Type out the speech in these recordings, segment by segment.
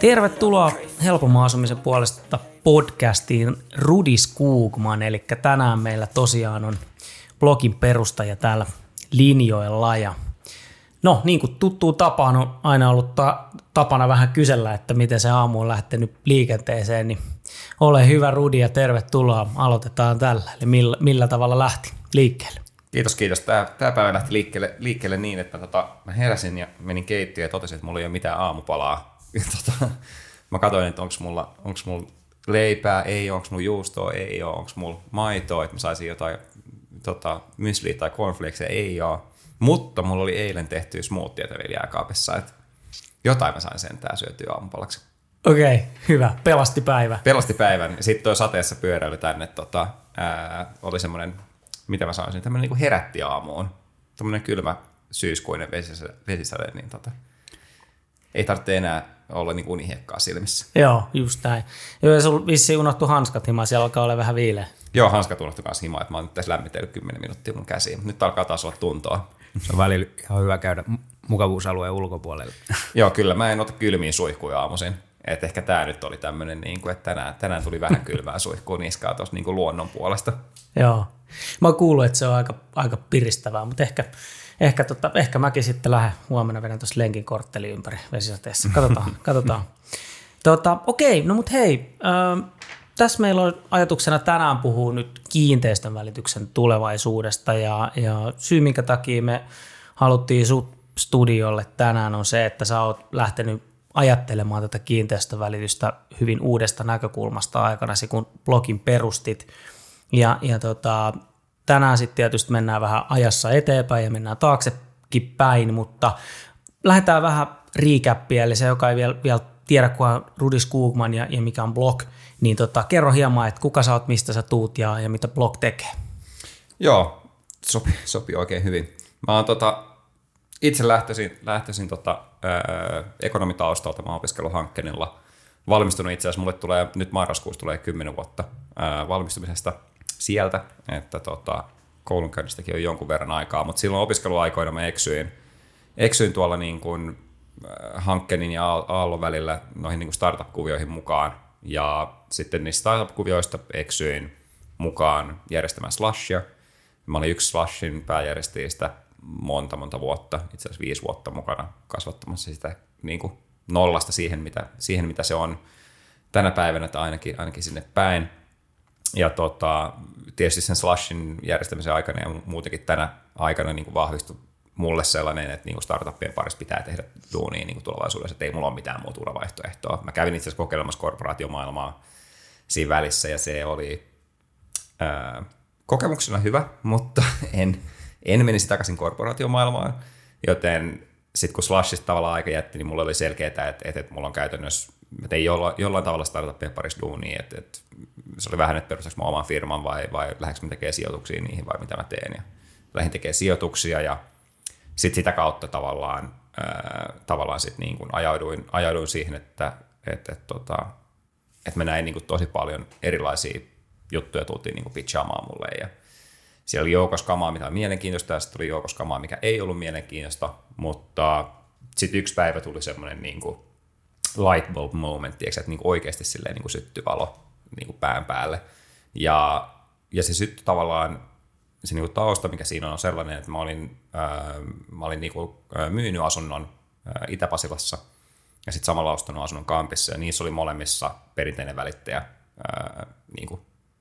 Tervetuloa helpomman asumisen puolesta podcastiin Rudis Kuukman, eli tänään meillä tosiaan on blogin perustaja täällä linjoilla ja No, niin kuin tuttuu tapaan on aina ollut ta- tapana vähän kysellä, että miten se aamu on lähtenyt liikenteeseen, niin ole hyvä Rudi ja tervetuloa. Aloitetaan tällä. Eli millä, millä tavalla lähti liikkeelle? Kiitos, kiitos. Tämä, tämä päivä lähti liikkeelle, liikkeelle niin, että tota, mä heräsin ja menin keittiöön ja totesin, että mulla ei ole mitään aamupalaa. Ja tota, mä katsoin, että onko mulla, onks mulla leipää, ei, onko mulla juustoa, ei ole, onko mulla maitoa, että mä saisin jotain tota, mysliä tai cornflakesia, ei ole. Mutta mulla oli eilen tehty smoothieita vielä jääkaapissa, että jotain mä sain sentään syötyä aamupalaksi. Okei, okay, hyvä. Pelasti päivä. Pelasti päivän. Sitten toi sateessa pyöräily tänne tota, ää, oli semmoinen, mitä mä sanoisin, tämmöinen niin herätti aamuun. Tämmöinen kylmä syyskuinen vesisade, niin tota, ei tarvitse enää olla niin unihiekkaa silmissä. Joo, just näin. Joo, ja sulla vissi unohtu hanskat himaa, siellä alkaa olla vähän viileä. Joo, hanskat unohtu kanssa himaa, että mä oon nyt tässä lämmitellyt 10 minuuttia mun käsiin. Nyt alkaa taas olla tuntoa. Se on välillä ihan hyvä käydä mukavuusalueen ulkopuolelle. Joo, kyllä. Mä en ota kylmiä suihkuja aamuisin. Et ehkä tämä nyt oli tämmöinen, niin kuin, että tänään, tänään tuli vähän kylmää suihkua niskaa tuossa niin luonnon puolesta. Joo. Mä oon kuullut, että se on aika, aika piristävää, mutta ehkä, ehkä, tota, ehkä mäkin sitten lähden huomenna vedän tuossa lenkin kortteli ympäri vesisateessa. Katsotaan, katsotaan. Tota, okei, no mut hei, äh, tässä meillä on ajatuksena tänään puhua nyt kiinteistön välityksen tulevaisuudesta ja, ja syy, minkä takia me haluttiin sut studiolle tänään on se, että sä oot lähtenyt ajattelemaan tätä kiinteistövälitystä hyvin uudesta näkökulmasta aikana, kun blogin perustit. Ja, ja tota, tänään sitten tietysti mennään vähän ajassa eteenpäin ja mennään taaksekin päin, mutta lähdetään vähän riikäppiä, eli se, joka ei vielä, vielä tiedä, kuka on Rudi Skugman ja, ja mikä on blog, niin tota, kerro hieman, että kuka sä oot, mistä sä tuut ja, ja mitä blog tekee. Joo, sopi, sopi oikein hyvin. Mä oon tota, itse lähtöisin, lähtöisin tota, ää, ekonomitaustalta, mä oon. Valmistunut itse asiassa, mulle tulee, nyt marraskuussa tulee 10 vuotta ää, valmistumisesta sieltä, että tota, koulunkäynnistäkin on jonkun verran aikaa, mutta silloin opiskeluaikoina mä eksyin, eksyin tuolla niin kuin Hankkenin ja Aallon välillä noihin niin kuin startup-kuvioihin mukaan, ja sitten niistä startup-kuvioista eksyin mukaan järjestämään Slashia. Mä olin yksi Slashin pääjärjestäjistä monta monta vuotta, itse asiassa viisi vuotta mukana kasvattamassa sitä niin kuin nollasta siihen mitä, siihen, mitä se on tänä päivänä, tai ainakin, ainakin sinne päin. Ja tota, tietysti sen Slashin järjestämisen aikana ja muutenkin tänä aikana niin kuin vahvistui mulle sellainen, että niin startuppien parissa pitää tehdä duunia niin tulevaisuudessa, että ei mulla ole mitään muuta uravaihtoehtoa. Mä kävin itse asiassa kokeilemassa korporaatiomaailmaa siinä välissä ja se oli ää, kokemuksena hyvä, mutta en, en menisi takaisin korporaatiomaailmaan, joten sitten kun Slashista tavallaan aika jätti, niin mulla oli selkeää, että, että, että mulla on käytännössä, mä tein jollain, jollain tavalla startuppien parissa duunia, että, että se oli vähän, että perustaks mä oman firman vai, vai lähdekö mä tekemään sijoituksia niihin vai mitä mä teen. Ja lähdin tekemään sijoituksia ja sitten sitä kautta tavallaan, ää, tavallaan sit niin kuin ajauduin, ajauduin siihen, että et, et, tota, et mä näin niin kuin tosi paljon erilaisia juttuja tultiin niin pitchaamaan mulle ja siellä oli joukos kamaa, mitä on mielenkiintoista, ja sitten tuli joukos kamaa, mikä ei ollut mielenkiintoista, mutta sitten yksi päivä tuli semmoinen niin kuin light bulb moment, että niin kuin oikeasti silleen niin kuin syttyi valo niin kuin pään päälle. Ja, ja se syttyi tavallaan se niin kuin tausta, mikä siinä on, on sellainen, että mä olin, ää, mä olin niin kuin, myynyt asunnon ää, Itä-Pasilassa ja sitten samalla ostanut asunnon Kampissa ja niissä oli molemmissa perinteinen välittäjä, ää, niin kuin,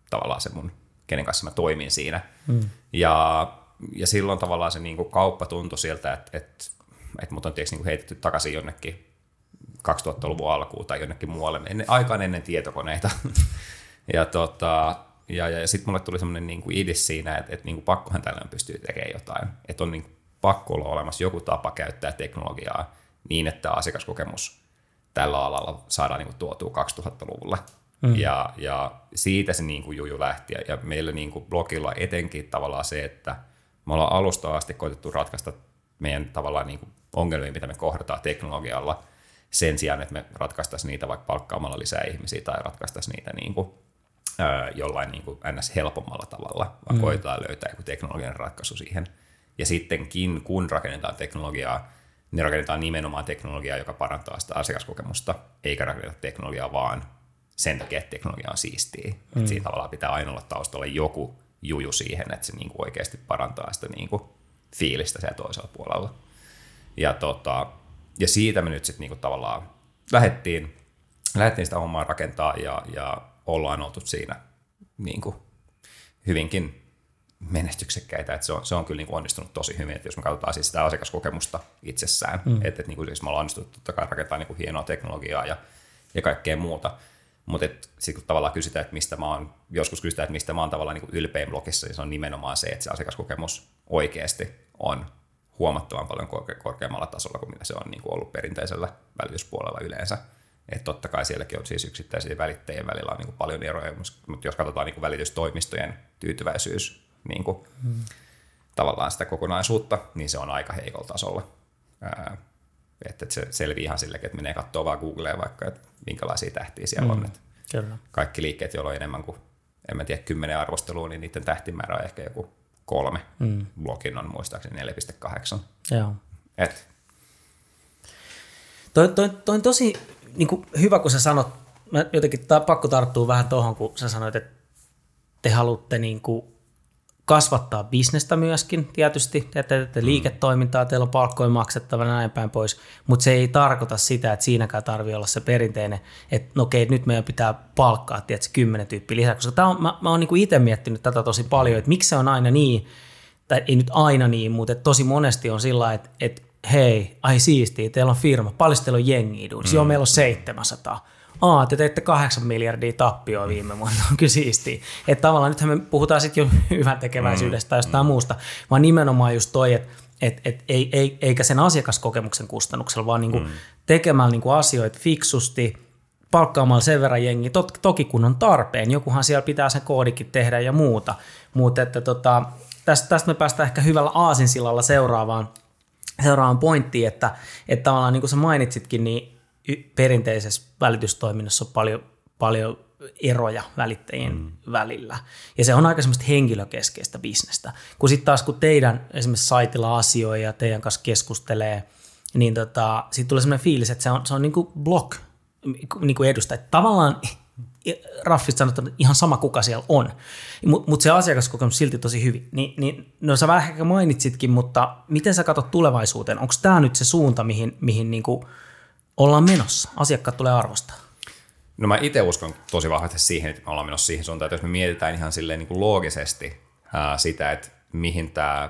tavallaan se mun, kenen kanssa mä toimin siinä. Mm. Ja, ja silloin tavallaan se niin kuin, kauppa tuntui sieltä, että, että, että mut on tietysti, niin kuin heitetty takaisin jonnekin 2000-luvun alkuun tai jonnekin muualle, ennen, aikaan ennen tietokoneita. ja tota, ja, ja, ja sitten mulle tuli semmoinen niin kuin idea siinä, että, että niin kuin pakkohan tällöin pystyy tekemään jotain. Että on niin pakko olla olemassa joku tapa käyttää teknologiaa niin, että asiakaskokemus tällä alalla saadaan niin kuin tuotua 2000-luvulle. Mm. Ja, ja siitä se niin kuin juju lähti. Ja meillä niin kuin blogilla etenkin tavallaan se, että me ollaan alusta asti koitettu ratkaista meidän tavallaan niin kuin ongelmia, mitä me kohdataan teknologialla, sen sijaan, että me ratkaistaisiin niitä vaikka palkkaamalla lisää ihmisiä tai ratkaistaisiin niitä niin kuin ää, jollain niin kuin ns. helpommalla tavalla, vaan mm. koetaan löytää joku teknologian ratkaisu siihen. Ja sittenkin, kun rakennetaan teknologiaa, niin rakennetaan nimenomaan teknologiaa, joka parantaa sitä asiakaskokemusta, eikä rakenneta teknologiaa vaan sen takia, että teknologia on siistiä. Mm. Siinä tavallaan pitää aina olla taustalla joku juju siihen, että se niin kuin oikeasti parantaa sitä niin kuin fiilistä siellä toisella puolella. Ja, tota, ja siitä me nyt sitten niin kuin tavallaan lähdettiin, lähdettiin sitä hommaa rakentaa ja, ja ollaan oltu siinä niin kuin hyvinkin menestyksekkäitä, että se on, se on kyllä niin kuin onnistunut tosi hyvin, että jos me katsotaan siis sitä asiakaskokemusta itsessään, mm. että, että niin kuin siis me ollaan onnistuttu totta kai rakentamaan niin kuin hienoa teknologiaa ja, ja kaikkea muuta, mutta sitten kun tavallaan kysytään, että mistä mä oon, joskus kysytään, että mistä mä oon tavallaan niin ylpein blogissa, niin se on nimenomaan se, että se asiakaskokemus oikeasti on huomattavan paljon korke- korkeammalla tasolla kuin mitä se on niin kuin ollut perinteisellä välityspuolella yleensä. Et totta kai sielläkin on siis yksittäisiä välittäjien välillä on niin kuin paljon eroja, mutta jos katsotaan niin kuin välitystoimistojen tyytyväisyys niin kuin, hmm. tavallaan sitä kokonaisuutta, niin se on aika heikolla tasolla. Ää, että se selvii ihan silläkin, että menee katsoa vaan Googleen vaikka, että minkälaisia tähtiä siellä hmm. on. Että Kyllä. Kaikki liikkeet, joilla on enemmän kuin, en mä tiedä, kymmenen arvostelua, niin niiden tähtimäärä on ehkä joku kolme. Mm. Blogin on muistaakseni 4,8. Joo. Et. Toi, toi, toi on tosi niin kuin hyvä, kun sä sanot, mä jotenkin ta, pakko tarttua vähän tuohon, kun sä sanoit, että te haluatte niin kuin kasvattaa bisnestä myöskin tietysti, te teette mm. liiketoimintaa, teillä on palkkoja maksettavana näin päin pois, mutta se ei tarkoita sitä, että siinäkään tarvii olla se perinteinen, että no okei, nyt meidän pitää palkkaa tietysti kymmenen tyyppiä lisää, koska tämä on, mä, mä oon niin itse miettinyt tätä tosi paljon, että miksi se on aina niin, tai ei nyt aina niin, mutta että tosi monesti on sillä että, että hei, ai siistiä, teillä on firma, paljon teillä on jengiä mm. joo, meillä on 700, aa, te teitte kahdeksan miljardia tappioa viime vuonna, on kyllä siistiä. Että tavallaan nythän me puhutaan sitten jo hyvän tekeväisyydestä tai jostain mm. muusta, vaan nimenomaan just toi, että et, et, ei, ei, eikä sen asiakaskokemuksen kustannuksella, vaan niinku mm. tekemällä niinku asioita fiksusti, palkkaamalla sen verran jengi, Tot, toki kun on tarpeen, jokuhan siellä pitää sen koodikin tehdä ja muuta, mutta että tota, tästä, tästä me päästään ehkä hyvällä aasinsillalla seuraavaan, seuraavaan pointtiin, että, että tavallaan niin kuin sä mainitsitkin, niin perinteisessä välitystoiminnassa on paljon, paljon eroja välittäjien mm. välillä. Ja se on aika semmoista henkilökeskeistä bisnestä. Kun sitten taas kun teidän esimerkiksi saitilla asioi ja teidän kanssa keskustelee, niin tota, siitä tulee semmoinen fiilis, että se on, se on niin kuin blog niin kuin edustaja. Tavallaan raffista sanotaan, ihan sama kuka siellä on, mutta mut se asiakaskokemus silti tosi hyvin. Ni, niin, no sä vähän mainitsitkin, mutta miten sä katsot tulevaisuuteen? Onko tämä nyt se suunta, mihin, mihin niin kuin ollaan menossa? Asiakkaat tulee arvostaa. No mä itse uskon tosi vahvasti siihen, että me ollaan menossa siihen suuntaan, että jos me mietitään ihan silleen niin kuin loogisesti ää, sitä, että mihin tämä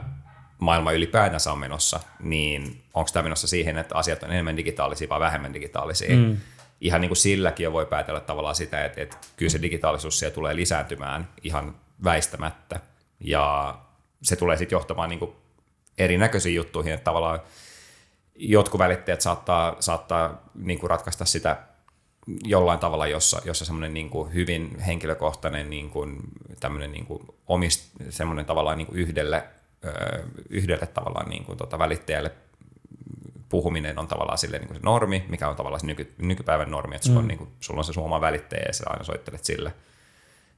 maailma ylipäätänsä on menossa, niin onko tämä menossa siihen, että asiat on enemmän digitaalisia vai vähemmän digitaalisia? Mm. Ihan niin kuin silläkin jo voi päätellä tavallaan sitä, että, että kyllä se digitaalisuus siellä tulee lisääntymään ihan väistämättä, ja se tulee sitten johtamaan niin kuin erinäköisiin juttuihin, että tavallaan jotkut välittäjät saattaa, saattaa niin kuin ratkaista sitä jollain tavalla, jossa, jossa semmoinen niin kuin hyvin henkilökohtainen niin kuin, tämmöinen niin kuin omist, semmoinen tavallaan niin kuin yhdelle, yhdelle tavallaan niin kuin tota välittäjälle puhuminen on tavallaan sille niin kuin se normi, mikä on tavallaan se nyky, nykypäivän normi, että sulla, mm. on, niin kuin, sulla on se suoma välittäjä ja sä aina soittelet sille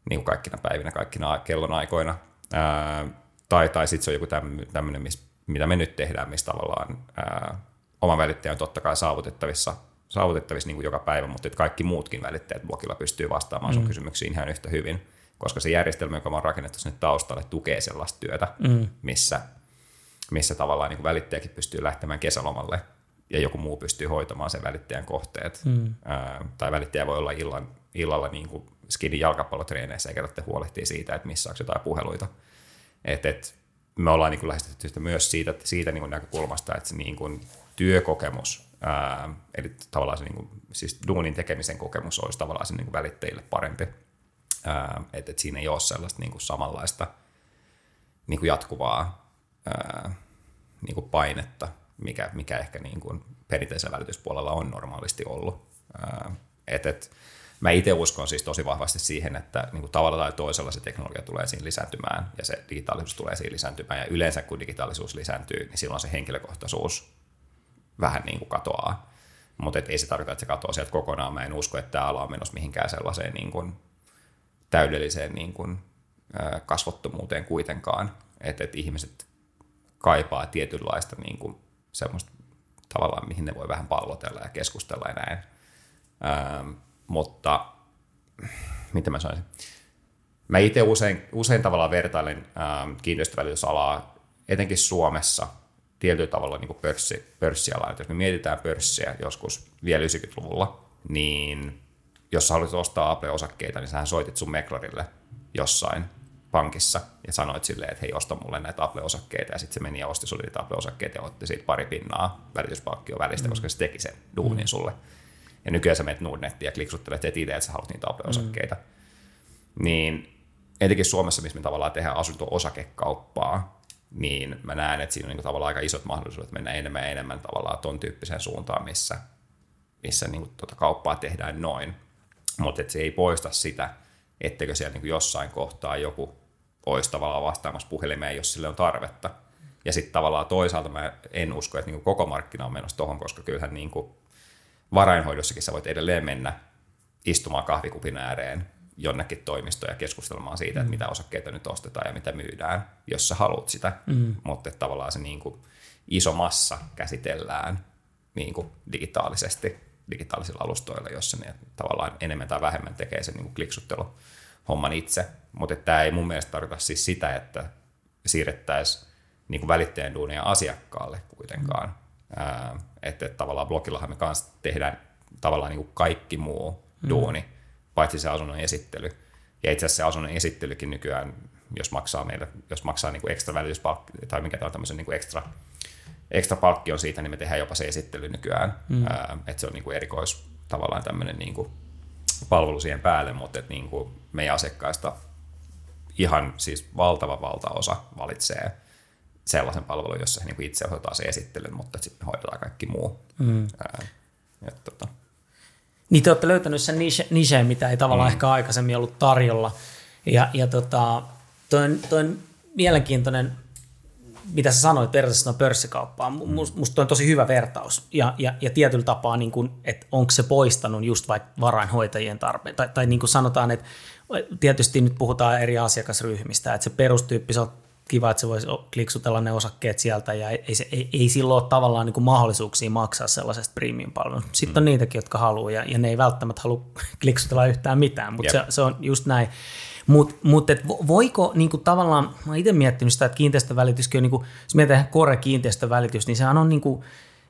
niin kuin kaikkina päivinä, kaikkina kellonaikoina. Ää, tai tai sitten se on joku tämmöinen, mitä me nyt tehdään, missä tavallaan ää, oma välittäjä on totta kai saavutettavissa, saavutettavissa niin kuin joka päivä, mutta että kaikki muutkin välittäjät blogilla pystyy vastaamaan mm. sun kysymyksiin ihan yhtä hyvin, koska se järjestelmä, joka on rakennettu sinne taustalle, tukee sellaista työtä, mm. missä, missä tavallaan niin kuin välittäjäkin pystyy lähtemään kesälomalle ja joku muu pystyy hoitamaan sen välittäjän kohteet. Mm. Ää, tai välittäjä voi olla illan, illalla niin kuin skidin jalkapallotreeneissä eikä tarvitse huolehtia siitä, että missä on jotain puheluita. Et, et, me ollaan niin kuin lähestytty sitä myös siitä, siitä niin kuin näkökulmasta, että se niin kuin työkokemus, ää, eli tavallaan se niin kuin, siis duunin tekemisen kokemus olisi tavallaan se niin kuin välittäjille parempi, että et siinä ei ole sellaista niin kuin samanlaista niin kuin jatkuvaa ää, niin kuin painetta, mikä, mikä ehkä niin kuin perinteisellä välityspuolella on normaalisti ollut. Et, et, mä itse uskon siis tosi vahvasti siihen, että niin kuin tavalla tai toisella se teknologia tulee siinä lisääntymään ja se digitaalisuus tulee siinä lisääntymään. Ja yleensä kun digitaalisuus lisääntyy, niin silloin se henkilökohtaisuus vähän niin kuin katoaa. Mutta ei se tarkoita, että se katoaa sieltä kokonaan. Mä en usko, että tämä ala on menossa mihinkään sellaiseen niin kuin täydelliseen niin kuin, kasvottomuuteen kuitenkaan, että, että ihmiset kaipaa tietynlaista niin kuin, semmoista tavallaan, mihin ne voi vähän pallotella ja keskustella ja näin. Ähm, mutta mitä mä sanoisin? Mä itse usein, usein tavallaan vertailen ähm, kiinteistövälitysalaa, etenkin Suomessa, tietyllä tavalla niin kuin pörssi, pörssialaa. Jos me mietitään pörssiä joskus vielä 90-luvulla, niin jos sä haluat ostaa Apple-osakkeita, niin sähän soitit sun meklarille jossain pankissa ja sanoit silleen, että hei, osta mulle näitä Apple-osakkeita, ja sitten se meni ja osti sulle niitä Apple-osakkeita ja otti siitä pari pinnaa välityspalkkion välistä, mm. koska se teki sen duunin mm. sulle. Ja nykyään sä menet Nordnettiin ja kliksuttelet itse, että sä haluat niitä Apple-osakkeita. Mm. Niin etenkin Suomessa, missä me tavallaan tehdään asunto-osakekauppaa, niin mä näen, että siinä on niin tavallaan aika isot mahdollisuudet mennä enemmän ja enemmän tavallaan ton tyyppiseen suuntaan, missä, missä niin tuota kauppaa tehdään noin. Mutta se ei poista sitä, etteikö siellä niin jossain kohtaa joku olisi tavallaan vastaamassa puhelimeen, jos sille on tarvetta. Ja sitten tavallaan toisaalta mä en usko, että niin koko markkina on menossa tuohon, koska kyllähän niin kuin varainhoidossakin sä voit edelleen mennä istumaan kahvikupin ääreen jonnekin toimistoon ja keskustelemaan siitä, mm. että mitä osakkeita nyt ostetaan ja mitä myydään, jos sä haluat sitä. Mm. Mutta että tavallaan se niin kuin iso massa käsitellään niin kuin digitaalisesti digitaalisilla alustoilla, jossa ne tavallaan enemmän tai vähemmän tekee sen niin kliksuttelu homman itse. Mutta tämä ei mun mielestä tarkoita siis sitä, että siirrettäisiin niin välittäjän duunia asiakkaalle kuitenkaan. Mm. Ää, että, että tavallaan blogillahan me kanssa tehdään tavallaan niin kuin kaikki muu mm. duuni, paitsi se asunnon esittely. Ja itse asiassa se asunnon esittelykin nykyään, jos maksaa meille, jos maksaa niin kuin ekstra välityspalkki, tai mikä tämä on tämmöisen niin kuin ekstra ekstra palkki on siitä, niin me tehdään jopa se esittely nykyään. Mm. Ää, että se on niinku erikois tavallaan tämmöinen niinku palvelu siihen päälle, mutta että niinku meidän asiakkaista ihan siis valtava valtaosa valitsee sellaisen palvelun, jossa he niinku itse hoitaa se esittelyn, mutta sitten hoidetaan kaikki muu. Mm. Ää, et, tota. Niin te olette löytänyt sen niche, mitä ei tavallaan mm. ehkä aikaisemmin ollut tarjolla. Ja, ja tota, toi, toi on mielenkiintoinen mitä sä sanoit vertaisena pörssikauppaan, mm. musta on tosi hyvä vertaus. Ja, ja, ja tietyllä tapaa, niin kun, että onko se poistanut just vaikka varainhoitajien tarpeen. Tai, tai niin kuin sanotaan, että tietysti nyt puhutaan eri asiakasryhmistä, että se perustyyppi, se on kiva, että se voisi kliksutella ne osakkeet sieltä ja ei, se, ei, ei silloin ole tavallaan niin kuin mahdollisuuksia maksaa sellaisesta premium-palvelusta. Sitten mm. on niitäkin, jotka haluaa ja, ja ne ei välttämättä halua kliksutella yhtään mitään, mutta se, se on just näin. Mutta mut, voiko niinku, tavallaan, mä itse miettinyt sitä, että kiinteistövälityskin on, niinku, jos mietitään kore kiinteistövälitys, niin sehän on niinku,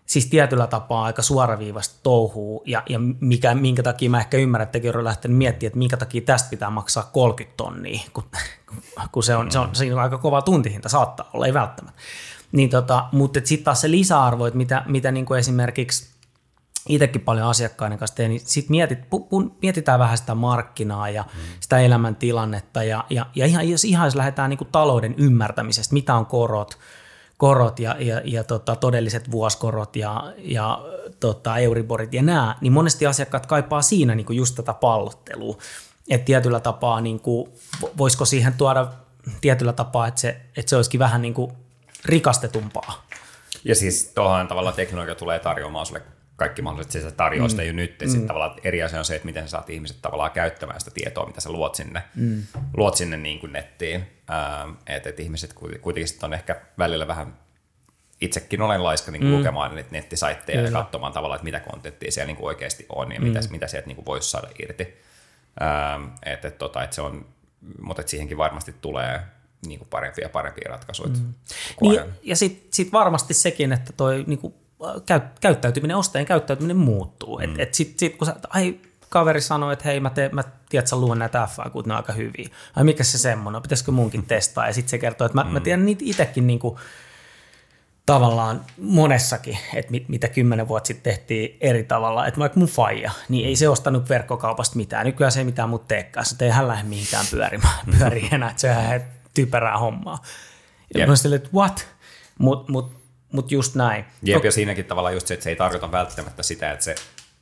siis tietyllä tapaa aika suoraviivasta touhuu, ja, ja mikä, minkä takia mä ehkä ymmärrän, että tekin on lähtenyt miettimään, että minkä takia tästä pitää maksaa 30 tonnia, kun, kun se, on, se, on, se on aika kova tuntihinta, saattaa olla, ei välttämättä. Niin tota, mutta sitten taas se lisäarvo, että mitä, mitä niin kuin esimerkiksi itsekin paljon asiakkaiden kanssa teen, niin sitten mietit, mietitään vähän sitä markkinaa ja mm. sitä elämäntilannetta ja, ja, ja ihan, jos, ihan jos lähdetään niin kuin talouden ymmärtämisestä, mitä on korot, korot ja, ja, ja tota, todelliset vuoskorot ja, ja tota, euriborit ja nämä, niin monesti asiakkaat kaipaa siinä niin kuin just tätä pallottelua. Että tietyllä tapaa, niin kuin, voisiko siihen tuoda tietyllä tapaa, että se, että se olisikin vähän niin kuin rikastetumpaa. Ja siis tuohon tavalla teknologia tulee tarjoamaan sulle kaikki mahdolliset, se tarjoaa sitä mm. jo nyt. Mm. Sitten tavallaan eri asia on se, että miten sä saat ihmiset tavallaan käyttämään sitä tietoa, mitä sä luot sinne, mm. luot sinne niin kuin nettiin. Ähm, että et ihmiset kuitenkin sitten on ehkä välillä vähän itsekin olen laiska niin mm. lukemaan niitä nettisaitteja Kyllä. ja katsomaan tavallaan, että mitä kontenttia siellä niin kuin oikeasti on ja mm. mitä, mitä sieltä niin kuin voisi saada irti. Ähm, et, et, tota, et se on, mutta et siihenkin varmasti tulee niin kuin parempia ja parempia ratkaisuja. Mm. Niin, ja sitten sit varmasti sekin, että toi niin kuin käyttäytyminen, ostajan käyttäytyminen muuttuu. Mm. Et, et sit, sit, kun sä, ai, kaveri sanoi, että hei, mä, te, mä tiedät, sä luen näitä FA, kun ne on aika hyviä. Ai mikä se semmoinen, pitäisikö munkin testaa? Ja sitten se kertoo, että mä, mm. mä tiedän niitä itsekin niin kuin, tavallaan monessakin, että mit, mitä kymmenen vuotta sitten tehtiin eri tavalla. Että vaikka mun faija, niin ei se ostanut verkkokaupasta mitään. Nykyään se ei mitään muuta teekään. Se ei hän lähde mihinkään pyörimään, pyörii enää. Että se on typerää hommaa. Ja yep. mä sille, että what? Mutta mut, mutta just näin. Jep, ja siinäkin tavallaan just se, että se ei tarkoita välttämättä sitä, että se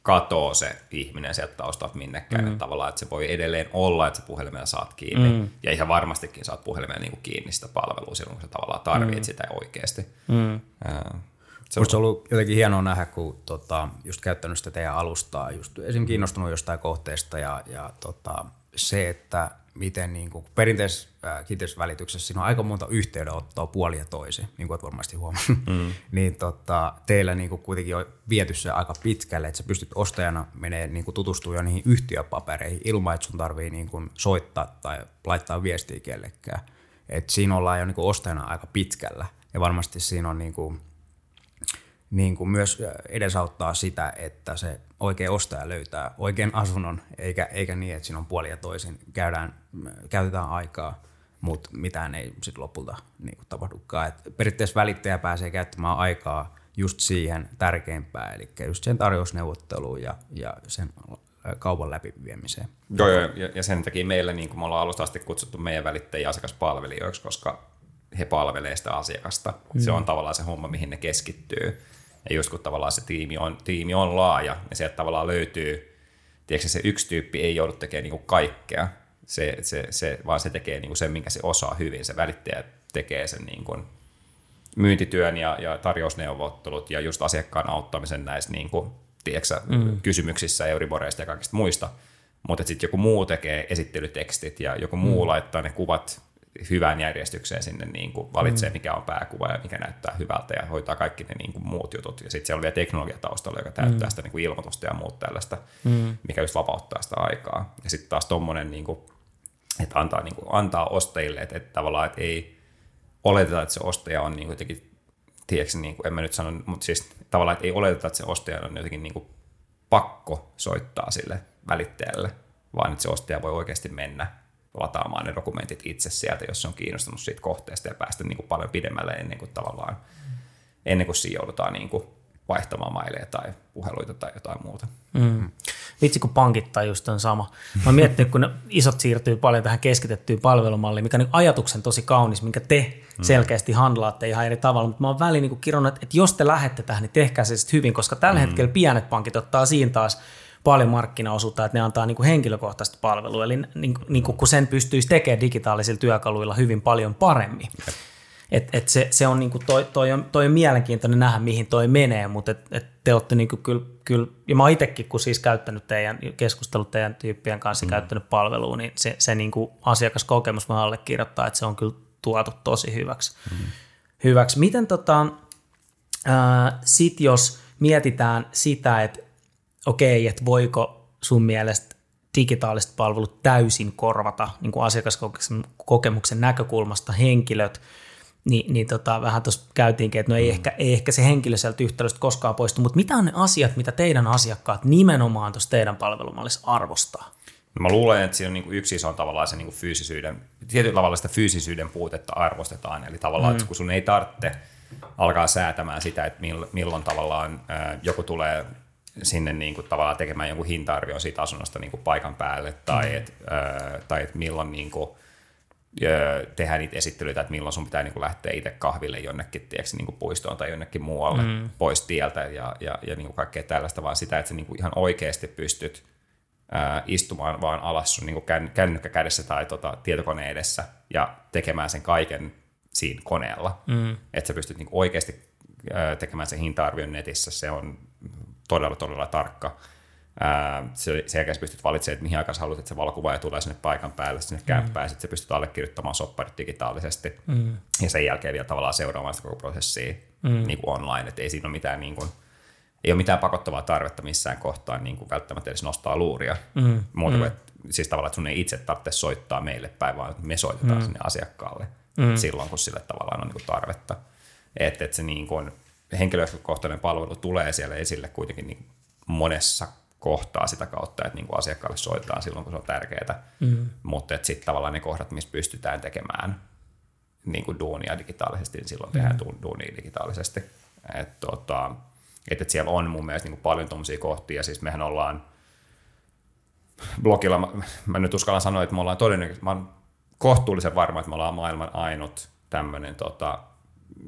katoo se ihminen sieltä taustalta minnekään. Mm. Että tavallaan, että se voi edelleen olla, että se puhelimella saat kiinni. Mm. Ja ihan varmastikin saat puhelimella niin kiinni sitä palvelua silloin, kun sä tavallaan tarvitset mm. sitä oikeasti. Mm. se on ollut jotenkin hienoa nähdä, kun tota, just käyttänyt sitä teidän alustaa, just esim. kiinnostunut jostain kohteesta ja, ja tota, se, että miten niin kuin, perinteisessä äh, kiinteistövälityksessä siinä on aika monta yhteydenottoa puoli ja toisi, niin kuin olet varmasti huomannut. Mm. niin tota, teillä niin kuin, kuitenkin on viety se aika pitkälle, että sä pystyt ostajana menee niin kuin, tutustumaan jo niihin yhtiöpapereihin ilman, että sun tarvii niin kuin, soittaa tai laittaa viestiä kellekään. Et siinä ollaan jo niin kuin, ostajana aika pitkällä ja varmasti siinä on niin kuin, niin kuin myös edesauttaa sitä, että se oikea ostaja löytää oikean asunnon, eikä, eikä niin, että siinä on puoli ja toisin. Käydään, käytetään aikaa, mutta mitään ei sitten lopulta niin kuin tapahdukaan. Et periaatteessa välittäjä pääsee käyttämään aikaa just siihen tärkeimpään, eli just sen tarjousneuvotteluun ja, ja sen kaupan läpiviemiseen. Joo, joo ja, sen takia meillä, niin kuin me ollaan alusta asti kutsuttu meidän välittäjiä asiakaspalvelijoiksi, koska he palvelee sitä asiakasta. Mm. Se on tavallaan se homma, mihin ne keskittyy. Ja just kun tavallaan se tiimi on, tiimi on laaja, niin sieltä tavallaan löytyy, tiedätkö, se yksi tyyppi ei joudu tekemään niin kuin kaikkea, se, se, se, vaan se tekee niin kuin sen, minkä se osaa hyvin. Se välittäjä tekee sen niin kuin myyntityön ja, ja tarjousneuvottelut ja just asiakkaan auttamisen näissä niin kuin, tiedätkö, mm. kysymyksissä, Euriboreista ja kaikista muista. Mutta sitten joku muu tekee esittelytekstit ja joku muu mm. laittaa ne kuvat hyvään järjestykseen sinne niin kuin valitsee, mm. mikä on pääkuva ja mikä näyttää hyvältä ja hoitaa kaikki ne niin kuin muut jutut. Ja sitten siellä on vielä teknologia taustalla, joka täyttää mm. sitä niin kuin ilmoitusta ja muut tällaista, mm. mikä just vapauttaa sitä aikaa. Ja sitten taas tuommoinen, niin kuin, että antaa, niin kuin, antaa ostajille, että, että tavallaan että ei oleteta, että se ostaja on niin kuin jotenkin, tiedätkö, niin kuin, en mä nyt sano, mutta siis tavallaan, että ei oleteta, että se ostaja on jotenkin niin kuin pakko soittaa sille välittäjälle, vaan että se ostaja voi oikeasti mennä lataamaan ne dokumentit itse sieltä, jos se on kiinnostunut siitä kohteesta ja päästä niin kuin paljon pidemmälle ennen kuin tavallaan, ennen kuin siinä joudutaan niin kuin vaihtamaan maileja tai puheluita tai jotain muuta. Mm. Vitsi, kun pankit tai just on sama. Mä miettinyt, kun ne isot siirtyy paljon tähän keskitettyyn palvelumalliin, mikä on niin ajatuksen tosi kaunis, minkä te mm. selkeästi handlaatte ihan eri tavalla, mutta mä oon väliin niin kirjannut, että jos te lähette tähän, niin tehkää se sitten hyvin, koska tällä mm. hetkellä pienet pankit ottaa siinä taas paljon markkinaosuutta, että ne antaa niin kuin henkilökohtaista palvelua, eli niin, niin kuin, kun sen pystyisi tekemään digitaalisilla työkaluilla hyvin paljon paremmin. Et, et se, se on, niinku toi, toi, on, toi on mielenkiintoinen nähdä, mihin toi menee, mutta et, et te olette niinku kyllä, kyllä, ja mä oon itsekin, kun siis käyttänyt teidän, keskustellut teidän tyyppien kanssa mm. käyttänyt palvelua, niin se, se niinku asiakaskokemus mä allekirjoittaa, että se on kyllä tuotu tosi hyväksi. Mm. hyväksi. Miten tota, ää, sit jos mietitään sitä, että okei, että voiko sun mielestä digitaaliset palvelut täysin korvata niin kuin asiakaskokemuksen näkökulmasta henkilöt, niin, niin tota, vähän tuossa käytiinkin, että no ei, mm. ehkä, ei ehkä se henkilö sieltä yhtälöstä koskaan poistu, mutta mitä on ne asiat, mitä teidän asiakkaat nimenomaan tuossa teidän palvelumallissa arvostaa? No mä luulen, että siinä on niin yksi iso on tavallaan se niin kuin fyysisyyden, tietyllä tavalla sitä fyysisyyden puutetta arvostetaan, eli tavallaan, mm. että kun sun ei tarvitse alkaa säätämään sitä, että milloin tavallaan joku tulee sinne niin kuin tavallaan tekemään jonkun hinta-arvion siitä asunnosta niin kuin paikan päälle, tai mm. että tai et milloin niin kuin, tehdään niitä esittelyitä, että milloin sun pitää niin kuin lähteä itse kahville jonnekin tiedätkö, niin kuin puistoon tai jonnekin muualle mm. pois tieltä ja, ja, ja niin kuin kaikkea tällaista, vaan sitä, että sä niin kuin ihan oikeasti pystyt ää, istumaan vaan alas sun niin kuin kännykkä kädessä tai tota, tietokone edessä ja tekemään sen kaiken siinä koneella. Mm. Että sä pystyt niin kuin oikeasti ää, tekemään sen hinta-arvion netissä, se on todella, todella tarkka. se, sen jälkeen pystyt valitsemaan, että mihin aikaan haluat, että se valokuvaaja tulee sinne paikan päälle, sinne mm. kämppään, ja sitten sä pystyt allekirjoittamaan sopparit digitaalisesti, mm. ja sen jälkeen vielä tavallaan seuraamaan sitä koko prosessia mm. niin kuin online, että ei siinä ole mitään niin kuin, ei ole mitään pakottavaa tarvetta missään kohtaa niin kuin välttämättä edes nostaa luuria. Mm. Muuta kuin, mm. että, siis tavallaan, että sun ei itse tarvitse soittaa meille päin, vaan me soitetaan mm. sinne asiakkaalle mm. silloin, kun sille tavallaan on niin kuin tarvetta. Että, että se niin kuin, henkilökohtainen palvelu tulee siellä esille kuitenkin niin monessa kohtaa sitä kautta, että niin kuin asiakkaalle soitetaan silloin, kun se on tärkeää. Mm. Mutta sitten tavallaan ne kohdat, missä pystytään tekemään niin kuin duunia digitaalisesti, niin silloin tehdään mm. duunia digitaalisesti. Et, tota, et, et siellä on mun mielestä niin kuin paljon tuommoisia kohtia. Siis mehän ollaan blogilla, mä, mä nyt uskallan sanoa, että me ollaan todennäköisesti, mä olen kohtuullisen varma, että me ollaan maailman ainut tämmöinen tota,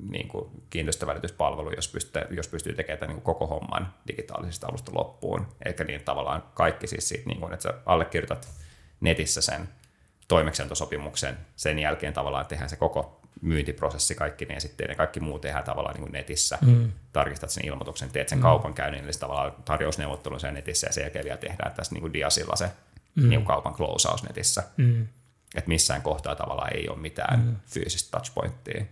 niin kuin kiinteistövälityspalvelu, jos pystyy, jos pystyy tekemään tämän niin kuin koko homman digitaalisesta alusta loppuun. Eikä niin tavallaan kaikki siis siitä, niin kuin, että sä allekirjoitat netissä sen toimeksiantosopimuksen, sen jälkeen tavallaan tehdään se koko myyntiprosessi, kaikki ne esitteet ja kaikki muu tehdään tavallaan niin kuin netissä. Mm. Tarkistat sen ilmoituksen, teet sen mm. kaupankäynnin, eli tavallaan tarjousneuvottelun sen netissä ja sen jälkeen vielä tehdään tässä niin kuin diasilla se mm. niin kuin kaupan closeaus netissä. Mm. että missään kohtaa tavallaan ei ole mitään mm. fyysistä touchpointtia.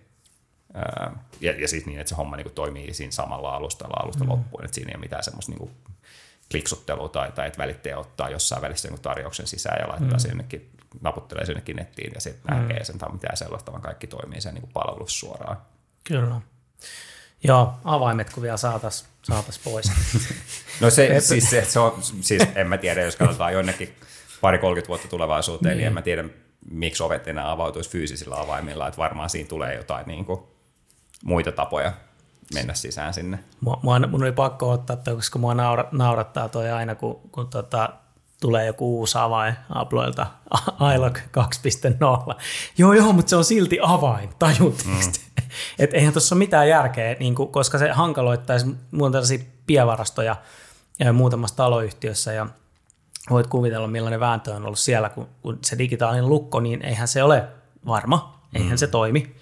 Ja, ja siis niin, että se homma niin kuin toimii siinä samalla alustalla alusta mm. loppuun, että siinä ei ole mitään semmoista niin kliksuttelua tai, tai että välittäjä ottaa jossain välissä niin tarjouksen sisään ja laittaa mm. sinnekin, naputtelee sinnekin nettiin ja sitten mm. näkee sen tai mitään sellaista, vaan kaikki toimii sen niin palvelus suoraan. Kyllä. Joo, avaimet kun vielä saataisiin saatais pois. no se, siis, se, se on, siis en mä tiedä, jos katsotaan jonnekin pari 30 vuotta tulevaisuuteen, niin. niin en mä tiedä, miksi ovet enää avautuisi fyysisillä avaimilla, että varmaan siinä tulee jotain niin kuin, muita tapoja mennä sisään sinne. Mua, mun oli pakko ottaa toi, koska mua naura, naurattaa toi aina, kun, kun tota, tulee joku uusi avain Appleilta, iLock 2.0. Joo, joo, mutta se on silti avain, tajutteko mm. Et eihän tuossa ole mitään järkeä, niin kuin, koska se hankaloittaisi muun tällaisia pievarastoja ja muutamassa taloyhtiössä ja voit kuvitella, millainen vääntö on ollut siellä, kun, kun se digitaalinen lukko, niin eihän se ole varma, eihän mm. se toimi.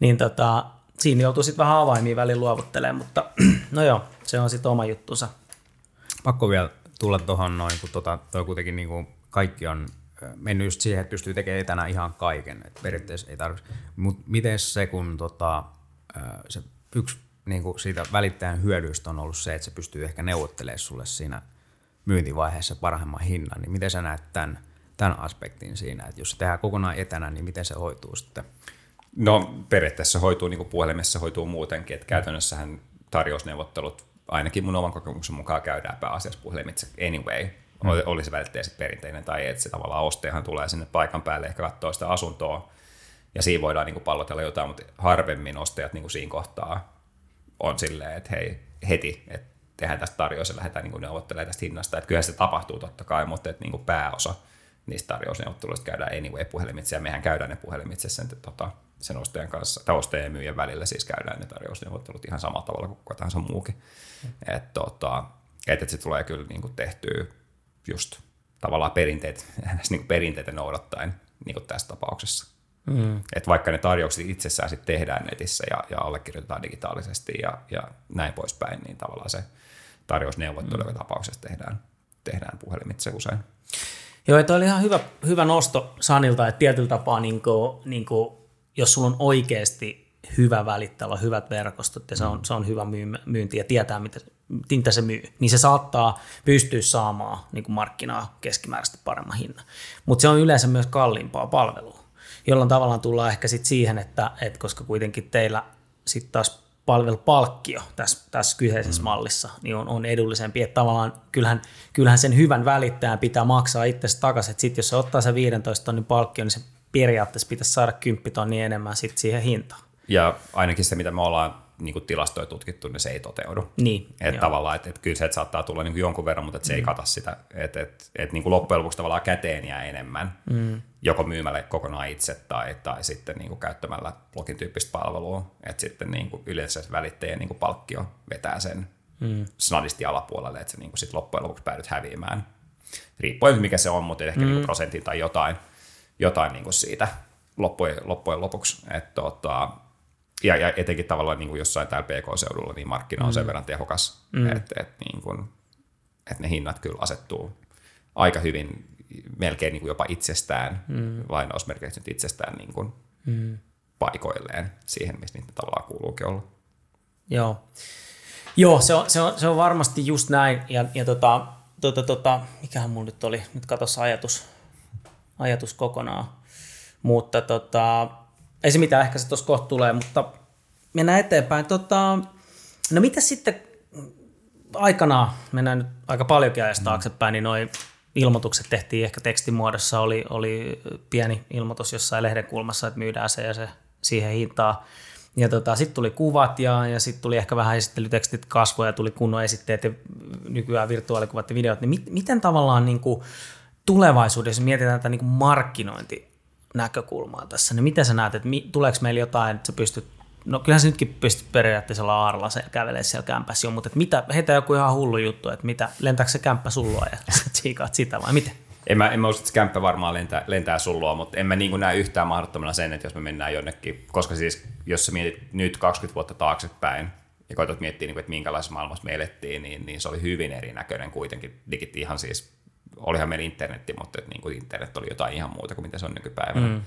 Niin tota, siinä joutuu sitten vähän avaimia väliin luovuttelemaan, mutta no joo, se on sitten oma juttunsa. Pakko vielä tulla tuohon noin, kun tota, toi kuitenkin niin kuin kaikki on mennyt just siihen, että pystyy tekemään etänä ihan kaiken. Et periaatteessa ei tarvitse. Mutta miten se, kun tota, se yksi niin kuin siitä välittäjän hyödyistä on ollut se, että se pystyy ehkä neuvottelemaan sulle siinä myyntivaiheessa parhaimman hinnan, niin miten sä näet tämän, tämän aspektin siinä, että jos se tehdään kokonaan etänä, niin miten se hoituu sitten? No periaatteessa hoituu niin kuin puhelimessa hoituu muutenkin, että käytännössähän tarjousneuvottelut ainakin mun oman kokemuksen mukaan käydään pääasiassa puhelimitse anyway, mm. oli se välttämättä sitten perinteinen tai että se tavallaan ostajahan tulee sinne paikan päälle ehkä katsoa sitä asuntoa ja siinä voidaan niin kuin pallotella jotain, mutta harvemmin ostajat niin kuin siinä kohtaa on silleen, että hei, heti, että tehdään tästä tarjous ja lähdetään niin neuvottelemaan tästä hinnasta. Että kyllä se tapahtuu totta kai, mutta että niin kuin pääosa niistä tarjousneuvotteluista käydään anyway puhelimitse ja mehän käydään ne puhelimitse sen tota, sen ostajan kanssa, tai ostajan ja myyjän välillä siis käydään ne tarjousneuvottelut ihan samalla tavalla kuin kuka tahansa muukin. Mm. Että tota, et, et se tulee kyllä niin kuin tehtyä just tavallaan perinteet, niin kuin perinteitä noudattaen niin kuin tässä tapauksessa. Mm. Et vaikka ne tarjoukset itsessään sitten tehdään netissä ja, ja allekirjoitetaan digitaalisesti ja, ja näin poispäin, niin tavallaan se tarjousneuvottelu mm. tapauksessa tehdään, tehdään puhelimitse usein. Joo, tämä oli ihan hyvä, hyvä nosto Sanilta, että tietyllä tapaa niin kuin, niin kuin jos sulla on oikeasti hyvä välittävä, hyvät verkostot ja se on, se on hyvä myynti ja tietää, mitä, mitä se myy, niin se saattaa pystyä saamaan niin kuin markkinaa keskimääräisesti paremman hinnan. Mutta se on yleensä myös kalliimpaa palvelua, jolloin tavallaan tullaan ehkä sit siihen, että, että koska kuitenkin teillä sitten taas palvelupalkkio tässä, tässä kyseisessä mm. mallissa niin on, on edullisempi. Että tavallaan kyllähän, kyllähän sen hyvän välittäjän pitää maksaa itse takaisin. Sitten jos se ottaa se 15 tonnin palkkio, niin se periaatteessa pitäisi saada 10 tonnia enemmän sit siihen hintaan. Ja ainakin se, mitä me ollaan niin kuin tilastoja tutkittu, niin se ei toteudu. Niin, että tavallaan, että, että kyllä se että saattaa tulla niin kuin jonkun verran, mutta että se mm. ei kata sitä. Että, että, että niin kuin loppujen lopuksi tavallaan käteen jää enemmän, mm. joko myymällä kokonaan itse tai, tai sitten niin kuin käyttämällä blogin tyyppistä palvelua. Että sitten niin kuin yleensä välittäjän niin kuin palkkio vetää sen mm. snadisti alapuolelle, että se niin kuin sit loppujen lopuksi päädyt häviämään. Riippuen mikä se on, mutta ehkä mm. niin kuin prosentin tai jotain jotain niin kuin siitä loppujen, loppujen lopuksi. Et, tota, ja, ja etenkin tavallaan niin kuin jossain täällä PK-seudulla niin markkina on mm. sen verran tehokas, mm. että et, niin kuin, et ne hinnat kyllä asettuu aika hyvin melkein niin kuin jopa itsestään, mm. lainausmerkeissä nyt itsestään niin kuin mm. paikoilleen siihen, missä niitä tavallaan kuuluukin olla. Joo, Joo se, on, se, on, se on varmasti just näin. Ja, ja tota, tota, tota, mikähän mulla nyt oli, nyt katsossa ajatus, ajatus kokonaan. Mutta tota, ei se mitään, ehkä se tuossa kohta tulee, mutta mennään eteenpäin. Tota, no mitä sitten aikanaan, mennään nyt aika paljonkin ajasta mm. taaksepäin, niin noin ilmoitukset tehtiin ehkä tekstimuodossa, oli, oli pieni ilmoitus jossain lehden kulmassa, että myydään se ja se siihen hintaan. Ja tota, sitten tuli kuvat ja, ja sitten tuli ehkä vähän esittelytekstit kasvoja, tuli kunnon esitteet ja nykyään virtuaalikuvat ja videot. Niin mit, miten tavallaan niin kuin, tulevaisuudessa mietitään tätä niin kuin markkinointinäkökulmaa tässä, niin miten sä näet, että tuleeko meillä jotain, että sä pystyt No kyllähän sä nytkin pystyt periaatteessa olla aaralla se kävelee siellä kämpässä jo, mutta että mitä, heitä joku ihan hullu juttu, että mitä, lentääkö se kämppä sullua ja tsiikaat sitä vai miten? En mä, en mä usko, että kämppä varmaan lentää, lentää sullua, mutta en mä niin näe yhtään mahdottomana sen, että jos me mennään jonnekin, koska siis jos sä mietit nyt 20 vuotta taaksepäin ja koetat miettiä, niin että minkälaisessa maailmassa me elettiin, niin, niin se oli hyvin erinäköinen kuitenkin. Digit ihan siis olihan meillä internetti, mutta että niin kuin internet oli jotain ihan muuta kuin mitä se on nykypäivänä. Mm.